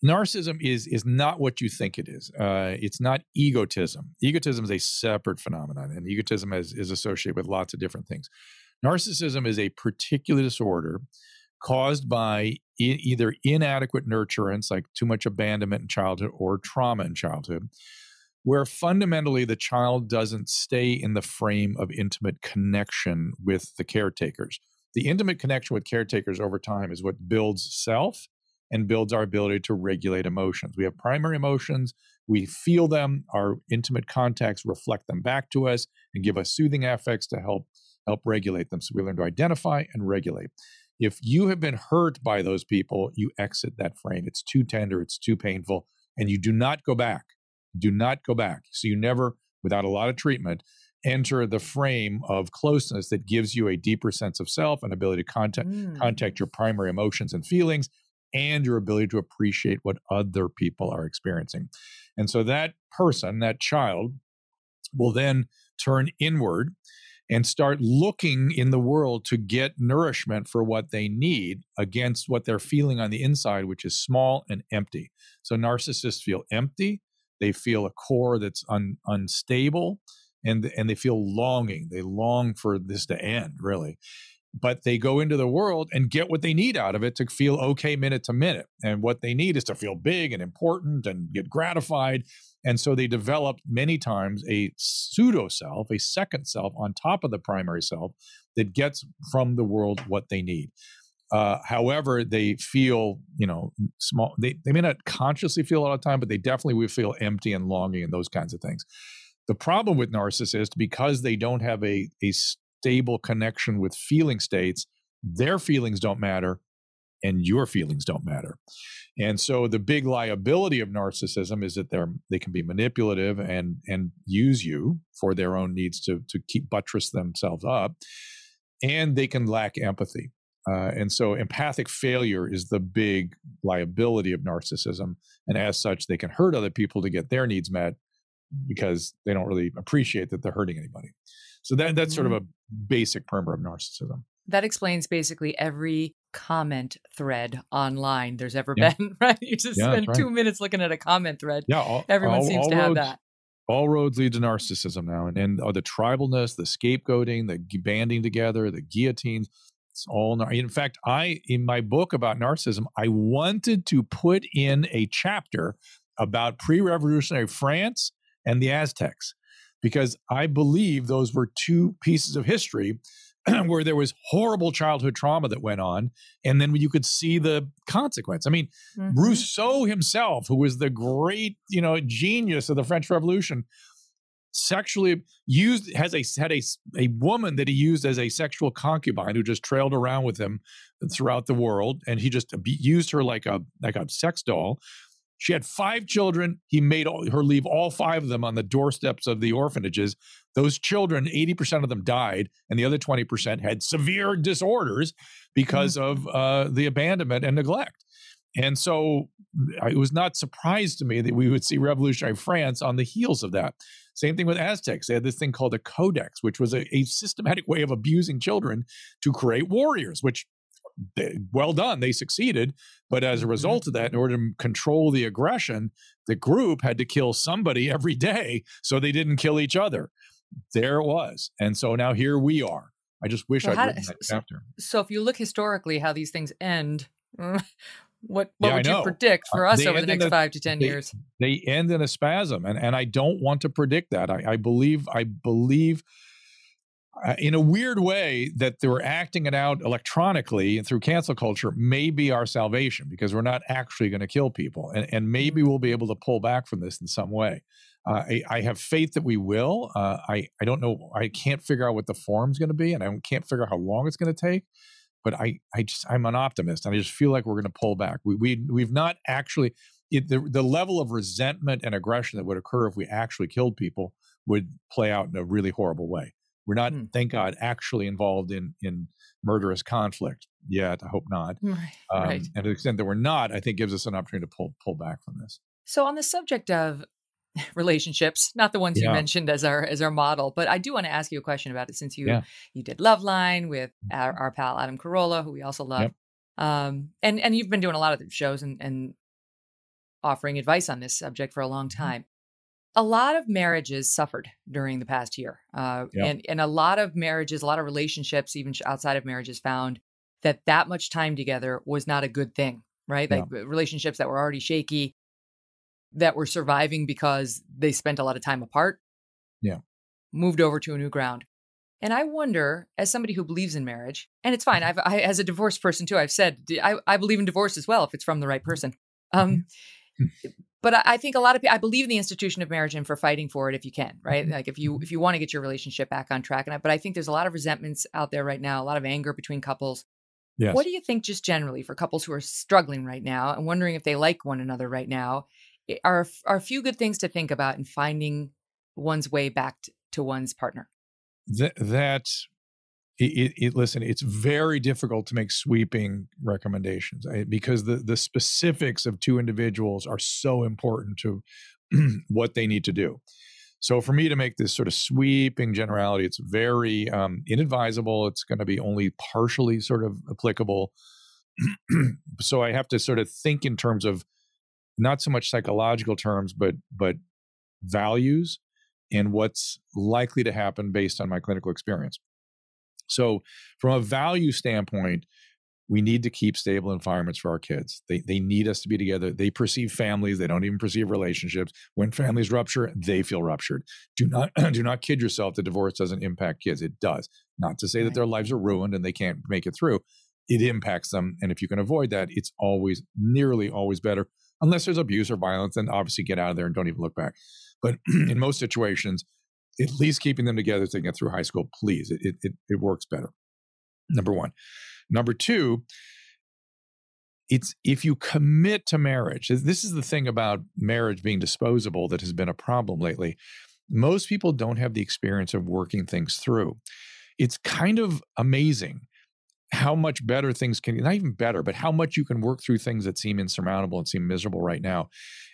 narcissism is is not what you think it is. Uh, it's not egotism. Egotism is a separate phenomenon, and egotism is, is associated with lots of different things. Narcissism is a particular disorder caused by e- either inadequate nurturance, like too much abandonment in childhood, or trauma in childhood, where fundamentally the child doesn't stay in the frame of intimate connection with the caretakers. The intimate connection with caretakers over time is what builds self and builds our ability to regulate emotions. We have primary emotions, we feel them, our intimate contacts reflect them back to us and give us soothing affects to help help regulate them. So we learn to identify and regulate. If you have been hurt by those people, you exit that frame. It's too tender, it's too painful, and you do not go back. Do not go back. So you never, without a lot of treatment, enter the frame of closeness that gives you a deeper sense of self and ability to contact Mm. contact your primary emotions and feelings and your ability to appreciate what other people are experiencing. And so that person, that child, will then turn inward and start looking in the world to get nourishment for what they need against what they're feeling on the inside, which is small and empty. So narcissists feel empty. They feel a core that's un, unstable and, and they feel longing. They long for this to end, really but they go into the world and get what they need out of it to feel okay minute to minute. And what they need is to feel big and important and get gratified. And so they develop many times a pseudo self, a second self on top of the primary self that gets from the world what they need. Uh, however, they feel, you know, small. They, they may not consciously feel all the time, but they definitely will feel empty and longing and those kinds of things. The problem with narcissists, because they don't have a, a stable connection with feeling states, their feelings don't matter and your feelings don't matter. And so the big liability of narcissism is that they're they can be manipulative and and use you for their own needs to to keep buttress themselves up, and they can lack empathy. Uh, and so empathic failure is the big liability of narcissism, and as such, they can hurt other people to get their needs met because they don't really appreciate that they're hurting anybody. So that that's sort of a basic primer of narcissism. That explains basically every comment thread online there's ever Yeah. been, (laughs) right? You just Yeah, spend right. two minutes looking at a comment thread. Yeah, all, Everyone all- seems all to have that. All roads lead to narcissism now, and and uh, the tribalness, the scapegoating, the banding together, the guillotines. It's all in fact, I in my book about narcissism, I wanted to put in a chapter about pre-revolutionary France and the Aztecs because I believe those were two pieces of history (clears throat) where there was horrible childhood trauma that went on, and then you could see the consequence. I mean, mm-hmm. Rousseau himself, who was the great, you know, genius of the French Revolution, sexually used has a had a a woman that he used as a sexual concubine who just trailed around with him throughout the world, and he just used her like a like a sex doll. She had five children. He made all, her leave all five of them on the doorsteps of the orphanages. Those children, 80% of them died, and the other 20% had severe disorders because mm-hmm. of uh, the abandonment and neglect. And so it was not surprised to me that we would see revolutionary France on the heels of that. Same thing with Aztecs. They had this thing called a codex, which was a, a systematic way of abusing children to create warriors, which they, well done, they succeeded. But as a mm-hmm. result of that, in order to control the aggression, the group had to kill somebody (laughs) every day so they didn't kill each other. There it was. And so now here we are. I just wish I'd written that so, chapter. So if you look historically how these things end, (laughs) what what yeah, would you predict for uh, us over the next a, five to ten they, years? They end in a spasm, and and I don't want to predict that. I, I believe I believe uh, in a weird way that they were acting it out electronically and through cancel culture may be our salvation because we're not actually going to kill people and, and maybe we'll be able to pull back from this in some way. Uh, I, I, have faith that we will. Uh, I, I don't know i can't figure out what the form's going to be and i can't figure out how long it's going to take but I, I just i'm an optimist and i just feel like we're going to pull back. We, we, we've not actually it, the, the level of resentment and aggression that would occur if we actually killed people would play out in a really horrible way we're not, mm. thank God, actually involved in in murderous conflict yet. I hope not. Right, um, right. And to the extent that we're not, I think gives us an opportunity to pull pull back from this. So on the subject of (laughs) relationships, not the ones yeah. you mentioned as our as our model, but I do want to ask you a question about it since you yeah. you did Loveline with our, our, pal Adam Carolla, who we also love. Yep. Um, and and you've been doing a lot of shows and, and offering advice on this subject for a long mm-hmm. time a lot of marriages suffered during the past year. Uh, yep. and, and a lot of marriages, a lot of relationships, even outside of marriages, found that that much time together was not a good thing, right? Like relationships that were already shaky, that were surviving because they spent a lot of time apart. Yeah. Moved over to a new ground. And I wonder, as somebody who believes in marriage, and it's fine. Mm-hmm. I've, I, as a divorced person too, I've said I, I believe in divorce as well if it's from the right person. Um, mm-hmm but I, think a lot of people I believe in the institution of marriage and for fighting for it if you can, right? Mm-hmm. Like if you if you want to get your relationship back on track. And I, but I think there's a lot of resentments out there right now, a lot of anger between couples. Yes. What do you think, just generally, for couples who are struggling right now and wondering if they like one another right now? Are are a few good things to think about in finding one's way back to, to one's partner? That, that it, it, listen it's very difficult to make sweeping recommendations because the the specifics of two individuals are so important to (clears throat) what they need to do. So for me to make this sort of sweeping generality it's very um, inadvisable it's going to be only partially sort of applicable. (clears throat) So i have to sort of think in terms of not so much psychological terms but but values and what's likely to happen based on my clinical experience so, from a value standpoint, we need to keep stable environments for our kids. They, they need us to be together. They perceive families. They don't even perceive relationships. When families rupture, they feel ruptured. Do not (clears throat) do not kid yourself that divorce doesn't impact kids. It does. Not to say that their lives are ruined and they can't make it through. It impacts them, and if you can avoid that, it's always nearly always better. Unless there's abuse or violence, then obviously get out of there and don't even look back. But (clears throat) in most situations, at least keeping them together so they get through high school, please. It, it, it works better. Number one. Number two, it's if you commit to marriage, this is the thing about marriage being disposable that has been a problem lately. Most people don't have the experience of working things through. It's kind of amazing how much better things can not even better but how much you can work through things that seem insurmountable and seem miserable right now.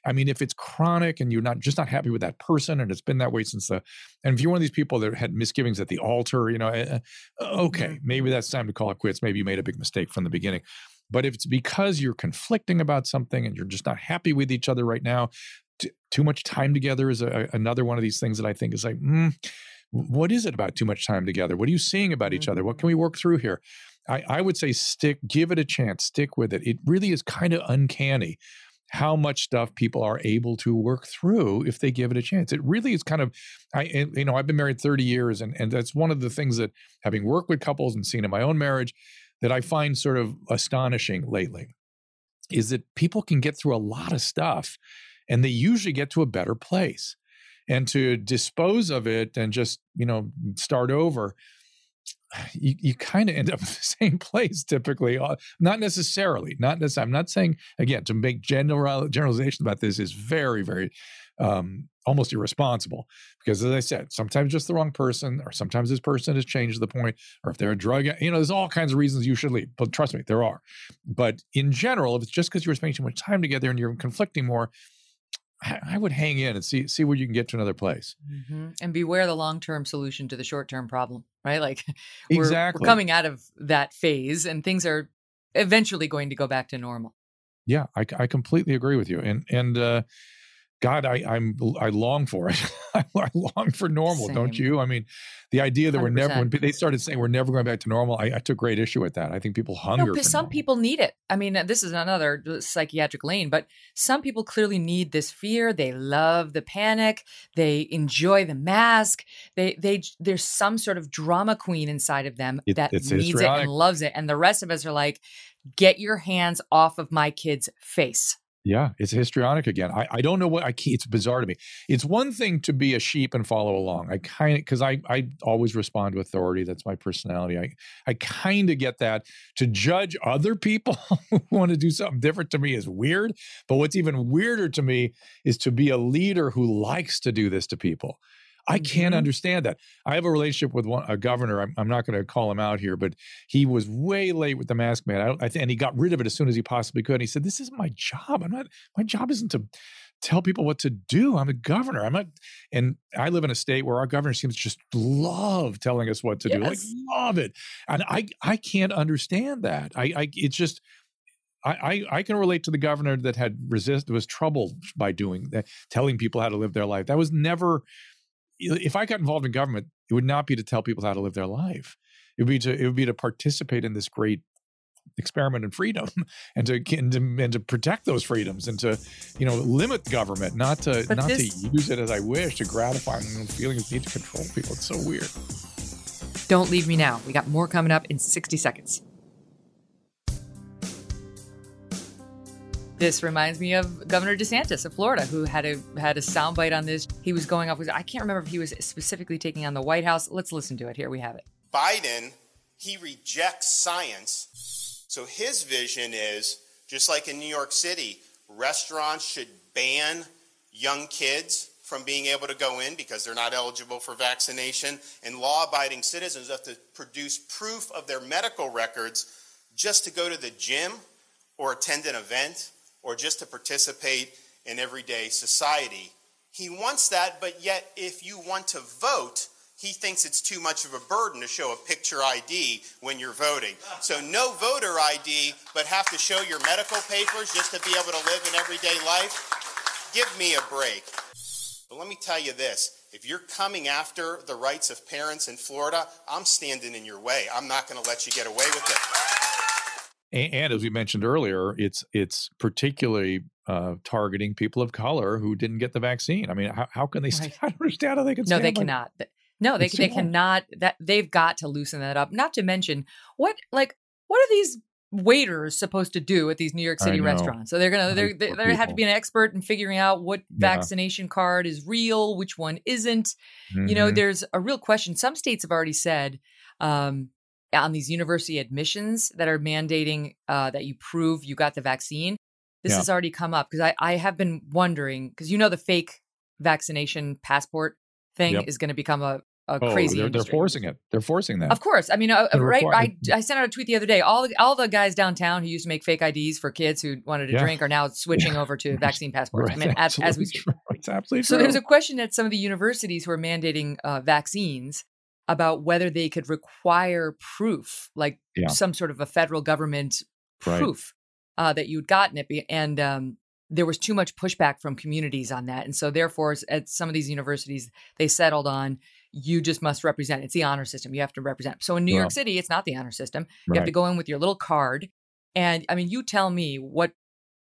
I mean if it's chronic and you're not just not happy with that person and it's been that way since the and if you're one of these people that had misgivings at the altar you know uh, okay mm-hmm. maybe that's time to call it quits. Maybe you made a big mistake from the beginning. But if it's because you're conflicting about something and you're just not happy with each other right now t- too much time together is a, another one of these things that i think is like mm, what is it about too much time together? What are you seeing about each other? Mm-hmm. What can we work through here? I, I would say stick, give it a chance, stick with it. It really is kind of uncanny how much stuff people are able to work through if they give it a chance. It really is kind of, I you know, I've been married 30 years, and and that's one of the things that having worked with couples and seen in my own marriage that I find sort of astonishing lately is that people can get through a lot of stuff, and they usually get to a better place. And to dispose of it and just you know start over you, you kind of end up (laughs) in the same place typically. Uh, not necessarily, not necessarily. I'm not saying again to make general generalizations about this is very, very um, almost irresponsible because, as I said, sometimes just the wrong person, or sometimes this person has changed the point, or if they're a drug, you know, there's all kinds of reasons you should leave. But trust me, there are. But in general, if it's just because you're spending too much time together and you're conflicting more, I would hang in and see see where you can get to another place. Mm-hmm. And beware the long term solution to the short term problem, right? Like (laughs) we're, exactly. we're coming out of that phase, and things are eventually going to go back to normal. Yeah, I, I completely agree with you. And and uh, God, I, I'm I long for it. (laughs) I long for normal, Same. don't you? I mean, the idea that we are never when they started saying we're never going back to normal, I, I took great issue with that. I think people hunger. No, some normal. people need it. I mean, this is another uh, psychiatric lane, but some people clearly need this fear. They love the panic. They enjoy the mask. They they there's some sort of drama queen inside of them it, that needs histrionic. it and loves it, and the rest of us are like, get your hands off of my kid's face. Yeah, it's histrionic again. I, I don't know what I keep, it's bizarre to me. It's one thing to be a sheep and follow along. I kind of because I I always respond to authority. That's my personality. I I kind of get that. To judge other people (laughs) who want to do something different to me is weird. But what's even weirder to me is to be a leader who likes to do this to people. I can't mm-hmm. understand that. I have a relationship with one, a governor. I'm, I'm not going to call him out here, but he was way late with the mask man. I, I th- and he got rid of it as soon as he possibly could. And he said, "This isn't my job. I'm not. My job isn't to." tell people what to do. I'm a governor. I'm not, and I live in a state where our governor seems to just love telling us what to yes. do. Like love it, and I I can't understand that. I I it's just. I, I, I can relate to the governor that had resist was troubled by doing that, telling people how to live their life. That was never if I got involved in government, it would not be to tell people how to live their life. It would be to it would be to participate in this great experiment in freedom (laughs) and to, and to and to protect those freedoms and to you know limit government, not to but not this, to use it as I wish to gratify my feelings need to control people. It's so weird. Don't leave me now. We got more coming up in 60 seconds. This reminds me of Governor DeSantis of Florida, who had a had a soundbite on this. He was going off I can't remember if he was specifically taking on the White House. Let's listen to it. Here we have it. Biden, he rejects science. So his vision is just like in New York City, restaurants should ban young kids from being able to go in because they're not eligible for vaccination, and law abiding citizens have to produce proof of their medical records just to go to the gym or attend an event or just to participate in everyday society. He wants that, but yet if you want to vote, he thinks it's too much of a burden to show a picture ID when you're voting. So no voter ID, but have to show your medical papers just to be able to live an everyday life. Give me a break. But let me tell you this. If you're coming after the rights of parents in Florida, I'm standing in your way. I'm not going to let you get away with it. And, and as we mentioned earlier, it's it's particularly uh, targeting people of color who didn't get the vaccine. I mean, how, how can they? Right. (laughs) I don't understand how they can. No, they cannot. No, they they cannot. That they've got to loosen that up. Not to mention what like what are these waiters supposed to do at these New York City restaurants? So they're gonna they're, they're, they have to be an expert in figuring out what yeah. vaccination card is real, which one isn't. Mm-hmm. You know, mm-hmm. there's a real question. Some states have already said um, on these university admissions that are mandating uh, that you prove you got the vaccine. This yeah. has already come up because I, I have been wondering because you know the fake vaccination passport thing yep. is going to become a, a oh, crazy. They're, they're, forcing it. They're forcing that. Of course. I mean, uh, right. I, I sent out a tweet the other day. All the, all the guys downtown who used to make fake IDs for kids who wanted to yeah. drink are now (laughs) switching yeah. over to vaccine (laughs) passports. Right. I mean, as, as, we speak. It's absolutely so. True. There's a question at some of the universities who are mandating uh, vaccines about whether they could require proof, like yeah. some sort of a federal government proof right. uh, that you'd gotten it. And um, there was too much pushback from communities on that. And so, therefore, at some of these universities, they settled on you just must represent. It's the honor system. You have to represent. So in New York City, it's not the honor system. You have to go in with your little card. And I mean, you tell me what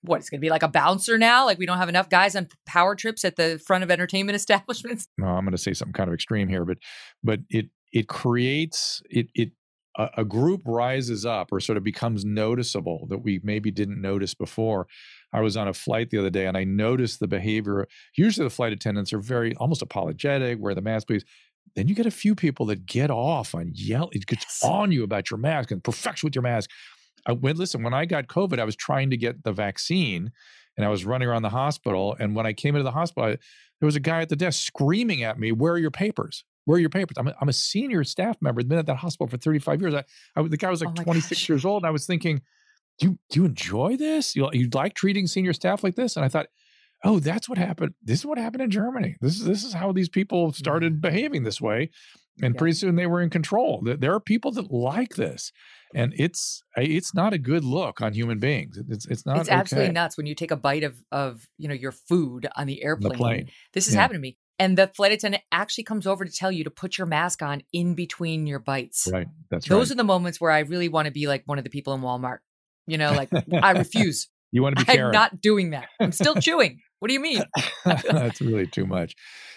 what it's going to be like a bouncer now? Like we don't have enough guys on power trips at the front of entertainment (laughs) establishments. no, I'm going to say something kind of extreme here, but but it it creates it it a, a group rises up or sort of becomes noticeable that we maybe didn't notice before. I was on a flight the other day and I noticed the behavior. Usually, the flight attendants are very almost apologetic, wear the mask, please. Then you get a few people that get off on yell, it gets Yes. on you about your mask and perfection with your mask. I went, listen, when I got COVID, I was trying to get the vaccine and I was running around the hospital. And when I came into the hospital, I, there was a guy at the desk screaming at me, Where are your papers? Where are your papers? I'm a, I'm a senior staff member, been at that hospital for 35 years. I, I the guy was oh like Oh 26 gosh. years old. And I was thinking, do you, do you enjoy this? You, you like treating senior staff like this? And I thought, oh, that's what happened. This is what happened in Germany. This is this is how these people started mm-hmm. behaving this way. And Yeah. pretty soon they were in control. There are people that like this, and it's it's not a good look on human beings. It's it's not. it's absolutely okay. nuts when you take a bite of of you know your food on the airplane. the plane. This has Yeah. happened to me. And the flight attendant actually comes over to tell you to put your mask on in between your bites. Right. That's Those right. are the moments where I really want to be like one of the people in Walmart. You know, like (laughs) I refuse. you want to be (laughs) I'm Karen. not doing that. I'm still chewing. What do you mean? (laughs) That's really too much.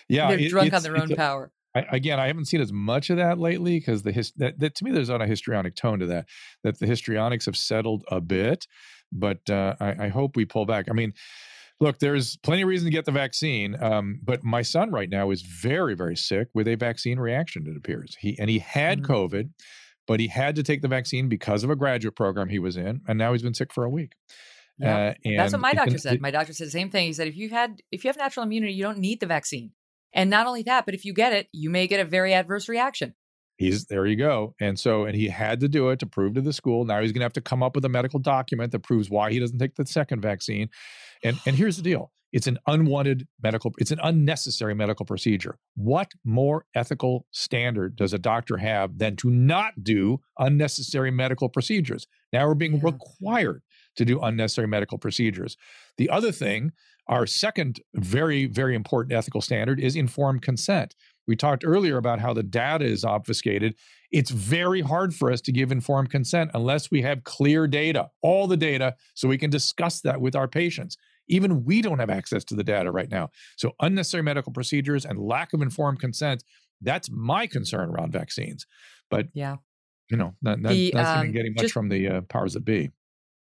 Yeah, They're it- drunk on their own a- power. I, again, I haven't seen as much of that lately because the his that, that to me there's not a histrionic tone to that. That the histrionics have settled a bit, but uh, I, I hope we pull back. I mean, look, there's plenty of reason to get the vaccine, um, but my son right now is very very sick with a vaccine reaction. It appears he and he had Mm. COVID, but he had to take the vaccine because of a graduate program he was in, and now he's been sick for a week. Yeah. Uh, and That's what my it can- doctor said. it- My doctor said the same thing. He said if you had if you have natural immunity, you don't need the vaccine. And not only that, but if you get it, you may get a very adverse reaction. he's there you go. And so and he had to do it to prove to the school. Now he's going to have to come up with a medical document that proves why he doesn't take the second vaccine. And and here's the deal. It's an unwanted medical it's an unnecessary medical procedure. What more ethical standard does a doctor have than to not do unnecessary medical procedures? Now we're being Yeah. required to do unnecessary medical procedures. The other thing our second very very important ethical standard is informed consent we talked earlier about how the data is obfuscated. It's very hard for us to give informed consent unless we have clear data, all the data, so we can discuss that with our patients. Even we don't have access to the data right now. So, unnecessary medical procedures and lack of informed consent, that's my concern around vaccines. But, Yeah. you know, that, that, The, that's not um, even getting much just- from the uh, powers that be.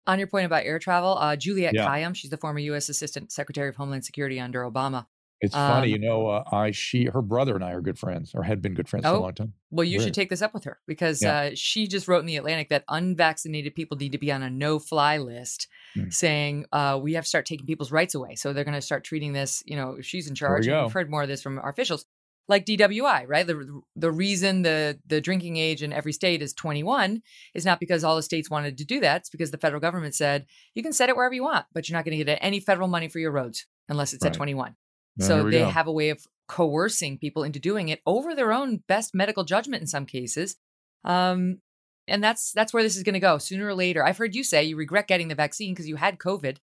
On your point about air travel, uh, Juliette Yeah. Kayyem, she's the former U.S. Assistant Secretary of Homeland Security under Obama. It's funny, um, you know, uh, I, she, her brother and I are good friends or had been good friends for a Oh, long time. Well, you Weird. should take this up with her because Yeah. uh, she just wrote in the Atlantic that unvaccinated people need to be on a no-fly list, Hmm. saying uh, we have to start taking people's rights away. So they're going to start treating this. You know, she's in charge. we. We've heard more of this from our officials, like DWI, right? The the reason the the drinking age in every state is 21 is not because all the states wanted to do that. It's because the federal government said you can set it wherever you want, but you're not going to get any federal money for your roads unless it's at 21. Well, So they go. have a way of coercing people into doing it over their own best medical judgment in some cases. Um, and that's that's where this is going to go sooner or later. I've heard you say you regret getting the vaccine because you had COVID.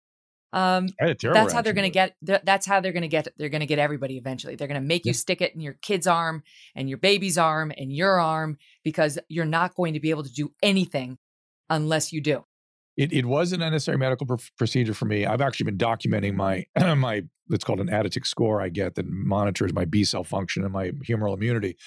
Um, that's how they're going to get. th- That's how they're going to get. They're going to get everybody eventually. They're going to make you stick it in your kid's arm and your baby's arm and your arm because you're not going to be able to do anything unless you do. It, it was an unnecessary medical pr- procedure for me. I've actually been documenting my (clears throat) my it's called an additive score I get that monitors my B cell function and my humoral immunity.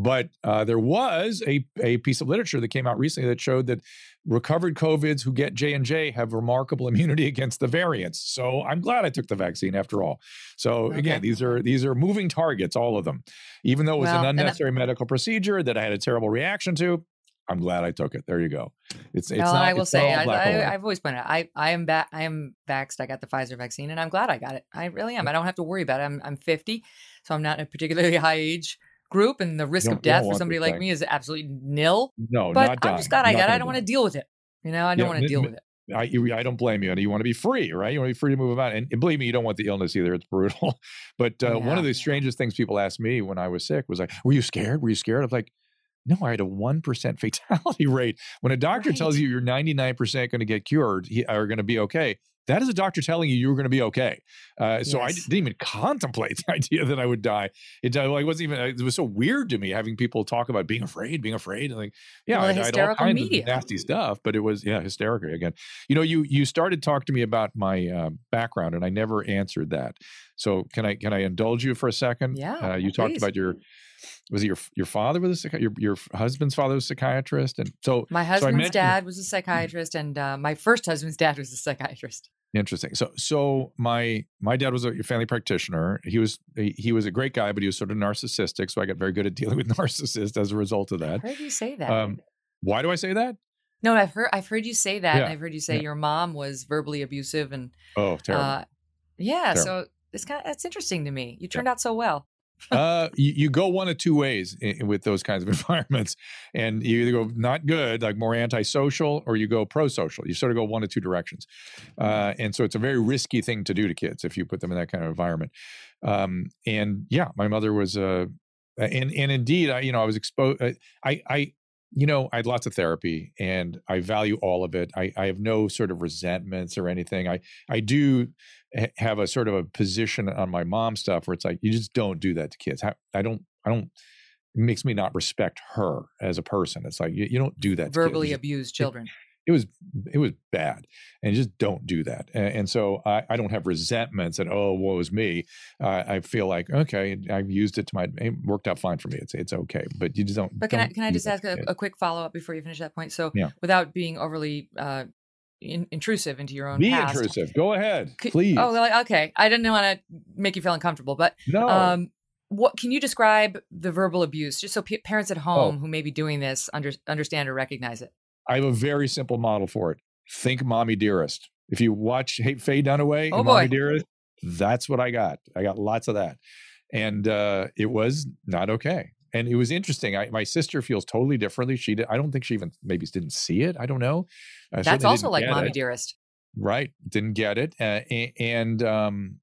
But uh, there was a a piece of literature that came out recently that showed that recovered COVIDs who get J and J have remarkable (laughs) immunity against the variants. So I'm glad I took the vaccine after all. So again, these are these are moving targets, all of them. Even though it was Well, an unnecessary medical procedure that I had a terrible reaction to, I'm glad I took it. There you go. It's it's well, not. I will say, I, black or white. I, I've always pointed out, I, I am back. I am vaxxed. I got the Pfizer vaccine, and I'm glad I got it. I really am. I don't have to worry about it. I'm, I'm 50, so I'm not a particularly (laughs) high age group, and the risk of death for somebody like thing. me is absolutely nil. No, But not I'm just glad I got. I don't want to deal with it. You know, I don't Yeah, want to deal with it. I, you- I don't blame you. And you want to be free, right? You want to be free to move about. And, and believe me, you don't want the illness either. It's brutal. (laughs) But uh, one of the strangest things people asked me when I was sick was like, "Were you scared? Were you scared?" I'm like, no, I had a 1% (laughs) fatality rate. When a doctor Right. tells you you're 99% going to get cured he- or going to be okay, that is a doctor telling you you were going to be okay. Uh, so I didn't even (laughs) contemplate the idea that I would die. It uh, like wasn't even. It was so weird to me having people talk about being afraid, being afraid. And like, yeah, Well, I, had all hysterical kinds media. of nasty stuff, but it was yeah, hysterical again. You know, you you started talking to me about my uh, background, and I never answered that. So can I can I indulge you for a second? Yeah, Uh, you talked about your was it your your father was a your your husband's father was a psychiatrist, and so My so husband's mentioned- dad was a psychiatrist, and uh, my first husband's dad was a psychiatrist. Interesting. So, so my my dad was a family practitioner. He was he, he was a great guy, but he was sort of narcissistic. So I got very good at (laughs) dealing with narcissists as a result of I that. heard you say that. Um, why do I say that? no, I've heard I've heard you say that. Yeah, I've heard you say yeah. your mom was verbally abusive, and Oh, terrible. uh, yeah. Terrible. So it's kind of that's interesting to me. You turned out so well. Uh, you, you go one of two ways i- with those kinds of (laughs) environments, and you either go not good, like more antisocial, or you go pro-social. You sort of go one of two directions, uh, and so it's a very risky thing to do to kids if you put them in that kind of environment. Um, and yeah, my mother was uh, and and indeed, I you know I was exposed. I I you know I had lots of therapy, and I value all of it. I I have no sort of resentments or anything. I I do ha- have a sort of a position on my mom stuff where it's like you just don't do that to kids. How- I don't I don't it makes me not respect her as a person. It's like you, you don't do that. to kids. Verbally You abused children. It was it was bad and just don't do that and, and so I, I don't have resentments and oh woe is me uh, i feel like okay i've used it to my it worked out fine for me it's it's okay but you just don't But can I don't can I just ask a, a quick follow up before you finish that point? So Yeah. without being overly uh, in, intrusive into your own be past. intrusive go ahead could- please Oh, okay. I didn't want to make you feel uncomfortable, but no um, what can you describe the verbal abuse, just so p- parents at home Oh. who may be doing this under, understand or recognize it? I have a very simple model for it. Think mommy dearest. If you watch hey, faye dunaway Oh, and mommy dearest that's what i got. I got lots of that. And uh, it was not okay. And it was interesting. I, my sister feels totally differently. She did, i don't think she even maybe didn't see it. I don't know. I That's also like mommy it. dearest. right. Didn't get it. Uh, a- and um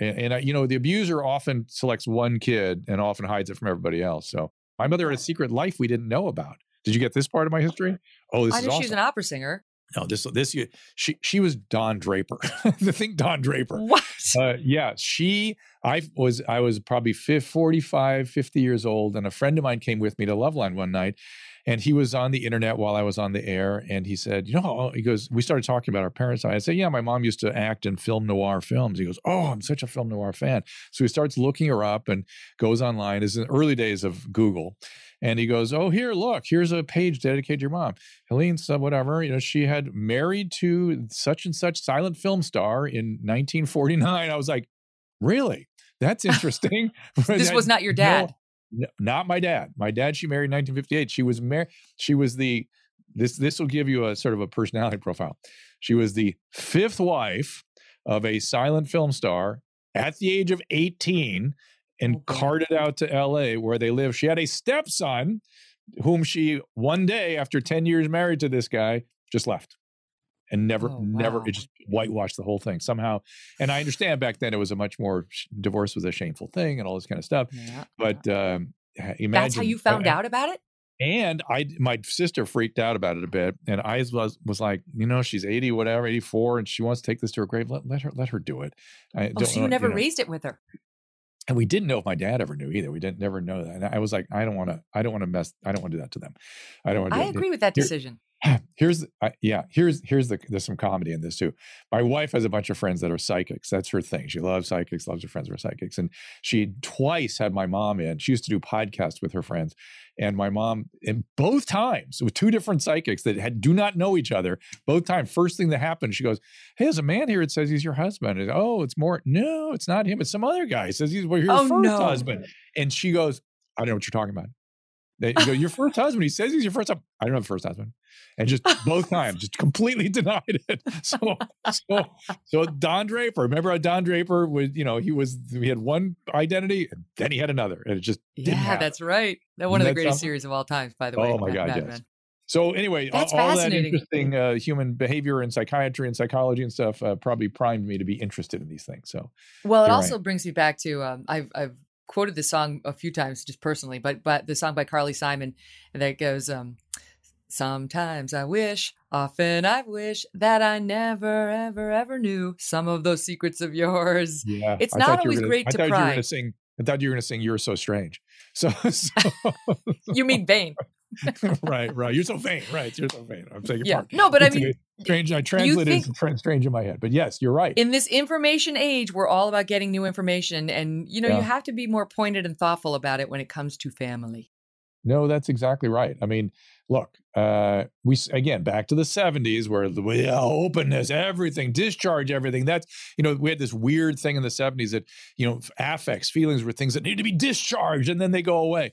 and, and I, you know the abuser often selects one kid and often hides it from everybody else. So my mother had a secret life we didn't know about did you get this part of my history oh this I is awesome she was an opera singer. no this this she she was don draper (laughs) the thing don draper What? uh, yeah, she, I was, I was probably fif- 45, 50 years old, and a friend of mine came with me to Loveline one night, and he was on the internet while I was on the air, and he said, you know, he goes, we started talking about our parents. I said, yeah, my mom used to act in film noir films. He goes, oh, I'm such a film noir fan. So he starts looking her up and goes online. This is in the early days of Google. And he goes, Oh, here, look, here's a page dedicated to your mom. Helene, so whatever, you know, she had married to such and such silent film star in 1949. I was like, Really? That's (laughs) interesting. (laughs) This was not your dad. No, not my dad. My dad, she married in 1958. She was married. She was the this this will give you a sort of a personality (laughs) profile. She was the fifth wife of a silent film star at the age of 18 and Oh, boy. carted out to LA where they live. She had a stepson whom she one day after 10 years married to this guy just left and never Oh, never it just whitewashed the whole thing somehow and i understand back then it was a much more divorce was a shameful thing and all this kind of stuff Yeah. but um imagine That's how you found out about it? and I, my sister freaked out about it a bit, and I was was like, you know, she's eighty, whatever, eighty four, and she wants to take this to her grave. Let, let her let her do it. I Oh, don't so you never know. raised it with her. And we didn't know if my dad ever knew either. We didn't never know that. And I was like, I don't want to, I don't want to mess, I don't want to do that to them. I don't want to. I agree with that Here- decision. (clears throat) here's I, yeah here's here's the there's some comedy in this too my wife has a bunch of friends that are psychics that's her thing she loves psychics loves her friends who are psychics and she twice had my mom in she used to do podcasts with her friends and my mom in both times with two different psychics that had do not know each other both times first thing that happened she goes hey there's a man here that says he's your husband. And, oh it's more no it's not him it's some other guy. He says he's well, your Oh, first no. husband. And she goes i don't know what you're talking about they you go, your first husband. He says he's your first husband. I don't have a first husband. And just (laughs) both times, just completely (laughs) denied it. So, so, so Don Draper. Remember how Don Draper was? You know, he was. He had one identity, and then he had another, and it just didn't Yeah, happen. that's right. That one of the Isn't greatest something? series of all time, by the way. Oh my God, yes. Men. So anyway, all, That's all that interesting uh, human behavior and psychiatry and psychology and stuff uh, probably primed me to be interested in these things. So Well, it also brings me back to um, I've I've quoted this song a few times just personally, but but the song by Carly Simon that goes, um, Sometimes I wish, often I wish that I never, ever, ever knew some of those secrets of yours. Yeah, It's not you always gonna- great I to thought you were pry. to sing. I thought you were going to sing. You're so strange. (laughs) So, so You mean vain? (laughs) right, right. You're so vain. Right, you're so vain. I'm saying your Yeah. part. No, but I mean, strange. I translated think- strange in my head, but yes, you're right. in this information age, we're all about getting new information, and you know, Yeah. you have to be more pointed and thoughtful about it when it comes to family. No, that's exactly right. I mean, look, uh, we again back to the '70s where the yeah, openness, everything, discharge, everything. That's you know we had this weird thing in the '70s that you know affects, feelings were things that need to be discharged and then they go away.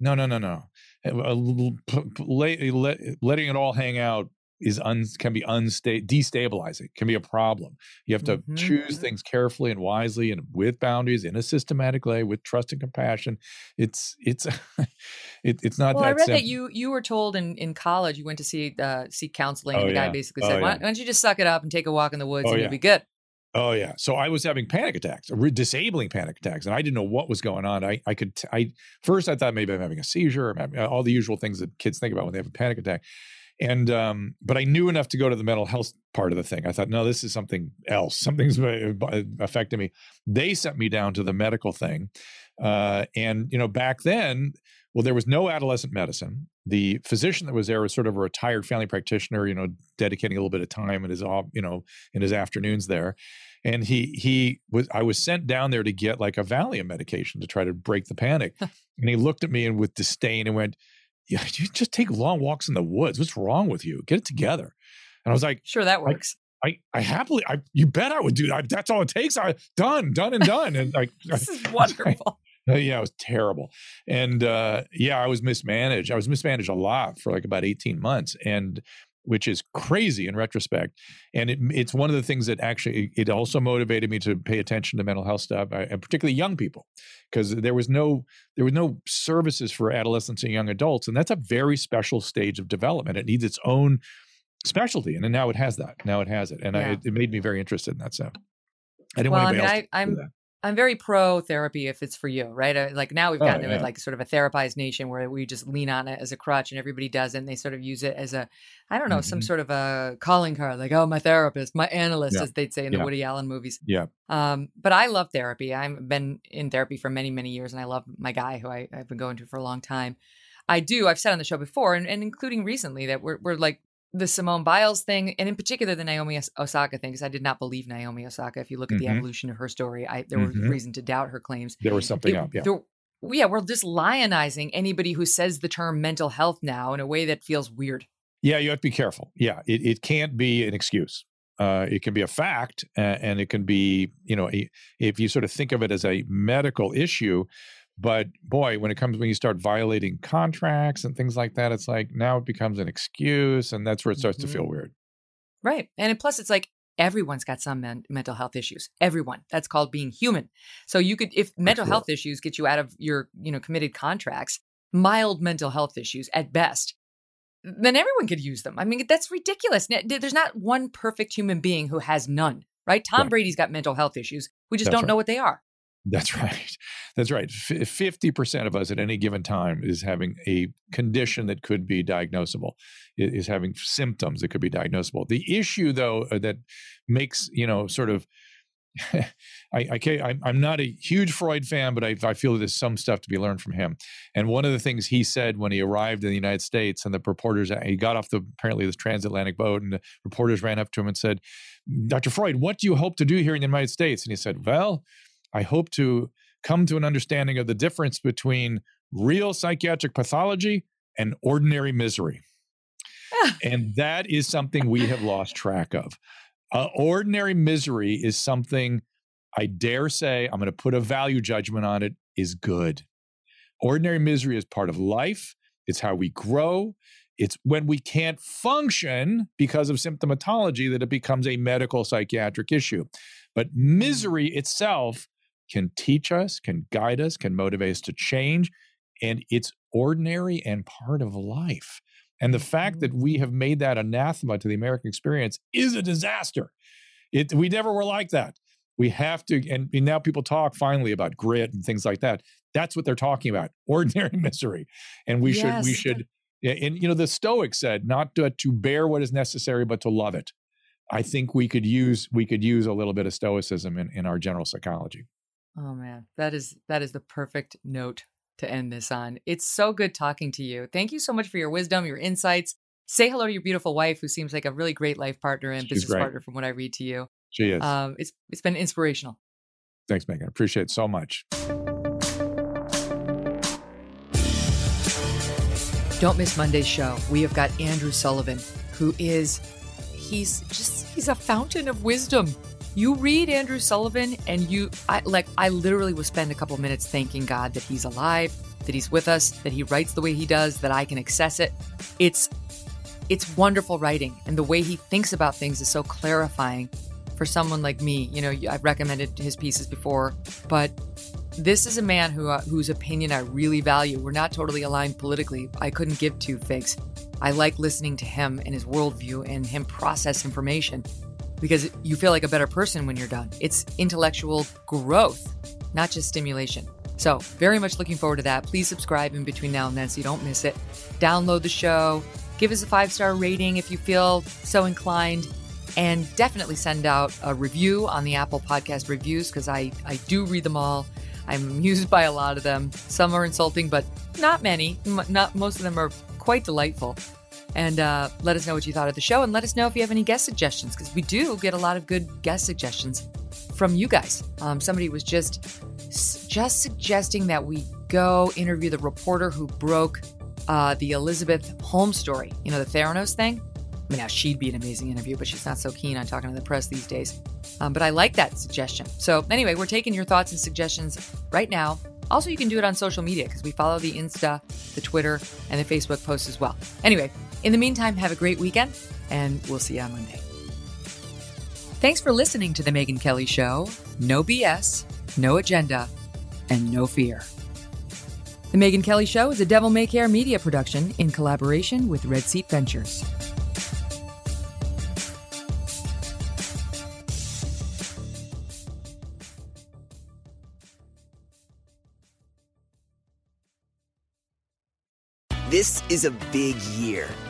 No, no, no, no. Uh, l- p- p- la- let- letting it all hang out is un, can be unsta- destabilizing. Can be a problem. You have to Mhm. choose things carefully and wisely and with boundaries in a systematic way with trust and compassion. It's it's (laughs) it, it's not well, that I read simple. that you you were told in, in college you went to see uh, seek counseling, Oh, and the guy basically Oh, said, why, yeah. why don't you just suck it up and take a walk in the woods Oh, and yeah. you'll be good." Oh yeah. So I was having panic attacks, disabling panic attacks, and I didn't know what was going on. I I could t- I first I thought maybe I'm having a seizure, having- all the usual things that kids think about when they have a panic attack. And um, but I knew enough to go to the mental health part of the thing. I thought, no, this is something else. Something's uh, affecting me. They sent me down to the medical thing, uh, and you know, back then, well, there was no adolescent medicine. The physician that was there was sort of a retired family practitioner, you know, dedicating a little bit of time in his, off- you know, in his afternoons there and he he was I was sent down there to get like a Valium medication to try to break the panic. and he looked at me and with disdain and went, "Yeah, (laughs) you just take long walks in the woods. What's wrong with you? Get it together." And I was like, Sure, that works. I, I happily, I, you bet I would do that. That's all it takes. I done, done, and done. And like, (laughs) this is (laughs) wonderful. Uh, yeah, it was terrible. And uh, yeah, I was mismanaged. I was mismanaged a lot for like about 18 months. And which is crazy in retrospect. And it, it's one of the things that actually, it also motivated me to pay attention to mental health stuff, and particularly young people, because there was no, there was no services for adolescents and young adults. And that's a very special stage of development. It needs its own specialty. And then now it has that. Now it has it. And I, Yeah. it, it made me very interested in that stuff. I didn't well, want anybody I, else to do I'm that. I'm very pro therapy if it's for you, right? Uh, Like now we've Oh, gotten to yeah. like sort of a therapized nation where we just lean on it as a crutch and everybody does it and they sort of use it as a, I don't know, some Mhm. sort of a calling card, like, oh, my therapist, my analyst, Yeah. as they'd say in the Woody Allen movies. Yeah. Um, but I love therapy. I've been in therapy for many, many years and I love my guy who I, I've been going to for a long time. I do, I've said on the show before and, and including recently that we're, we're like, the Simone Biles thing, and in particular the Naomi Osaka thing, because I did not believe Naomi Osaka. If you look at the Mhm. evolution of her story, I there was Mhm. reason to doubt her claims. There was something It- up. Yeah. there- yeah, we're just lionizing anybody who says the term mental health now in a way that feels weird. Yeah, you have to be careful. Yeah, it, it can't be an excuse. Uh, it can be a fact, uh, and it can be, you know, a, if you sort of think of it as a medical issue. But boy, when it comes when you start violating contracts and things like that, it's like now it becomes an excuse, and that's where it starts to feel Mhm. weird. Right. And plus, it's like everyone's got some men- mental health issues. Everyone. That's called being human. So you could, if mental sure. health issues get you out of your, you know, committed contracts, mild mental health issues at best, then everyone could use them. I mean, that's ridiculous. There's not one perfect human being who has none, right? Tom Right. Brady's got mental health issues. We just That's don't right. know what they are. That's (laughs) right. That's right. Fifty percent of us at any given time is having a condition that could be diagnosable. Is having symptoms that could be diagnosable. The issue, though, uh, that makes you know sort of. (laughs) I, I can't, I'm, not a huge Freud fan, but I, I feel there's some stuff to be learned from him. And one of the things he said when he arrived in the United States, and the reporters, he got off the apparently this transatlantic boat, and the reporters ran up to him and said, "Dr. Freud, what do you hope to do here in the United States?" And he said, "Well, I hope to come to an understanding of the difference between real psychiatric pathology and ordinary misery. and that is something we have lost track of. Uh, ordinary misery is something I dare say, I'm going to put a value judgment on it, is good. Ordinary misery is part of life, it's how we grow. It's when we can't function because of symptomatology that it becomes a medical psychiatric issue. But misery itself can teach us, can guide us, can motivate us to change. And it's ordinary and part of life. And the fact that we mm-hmm. have made that anathema to the American experience is a disaster. It, we never were like that. We have to, and now people talk finally about grit and things like that. That's what they're talking about, (laughs) ordinary misery. And we yes. should, we should, and you know, the Stoics said not to, to bear what is necessary, but to love it. I think we could use we could use a little bit of stoicism in, in our general psychology. Oh man, that is that is the perfect note to end this on. It's so good talking to you. Thank you so much for your wisdom, your insights. Say hello to your beautiful wife, who seems like a really great life partner and She's business great. partner from what I read to you. She is. Um, it's it's been inspirational. Thanks, Megyn. Appreciate it so much. Don't miss Monday's show. We have got Andrew Sullivan, who is he's just he's a fountain of wisdom. You read Andrew Sullivan and you I like I literally will spend a couple minutes thanking God that he's alive, that he's with us, that he writes the way he does, that I can access it. It's it's wonderful writing and the way he thinks about things is so clarifying for someone like me. You know, I've recommended his pieces before, but this is a man who uh, whose opinion I really value. We're not totally aligned politically. I couldn't give two figs. I like listening to him and his worldview and him process information because you feel like a better person when you're done. It's intellectual growth, not just stimulation. So, very much looking forward to that. Please subscribe in between now and then so you don't miss it. Download the show, give us a five star rating if you feel so inclined, and definitely send out a review on the Apple Podcast reviews because I, I do read them all. I'm (laughs) amused by a lot of them. Some are insulting, but not many. Not most of them are quite delightful. And uh, let us know what you thought of the show, and let us know if you have any guest suggestions because we do get a lot of good guest suggestions from you guys. Um, somebody was just just suggesting that we go interview the reporter who broke uh, the Elizabeth Holmes story. You know, the Theranos thing. I mean, now she'd be an amazing interview, but she's not so keen on talking to the press these days. Um, but I like that suggestion. So, anyway, we're taking your thoughts and suggestions right now. Also, you can do it on social media because we follow the Insta, the Twitter, and the Facebook posts as well. Anyway, in the meantime, have a great weekend, and we'll see you on Monday. Thanks for listening to The Megyn Kelly Show. No BS, no agenda, and no fear. The Megyn Kelly Show is a Devil May Care media production in collaboration with Red Seat Ventures. This is a big year.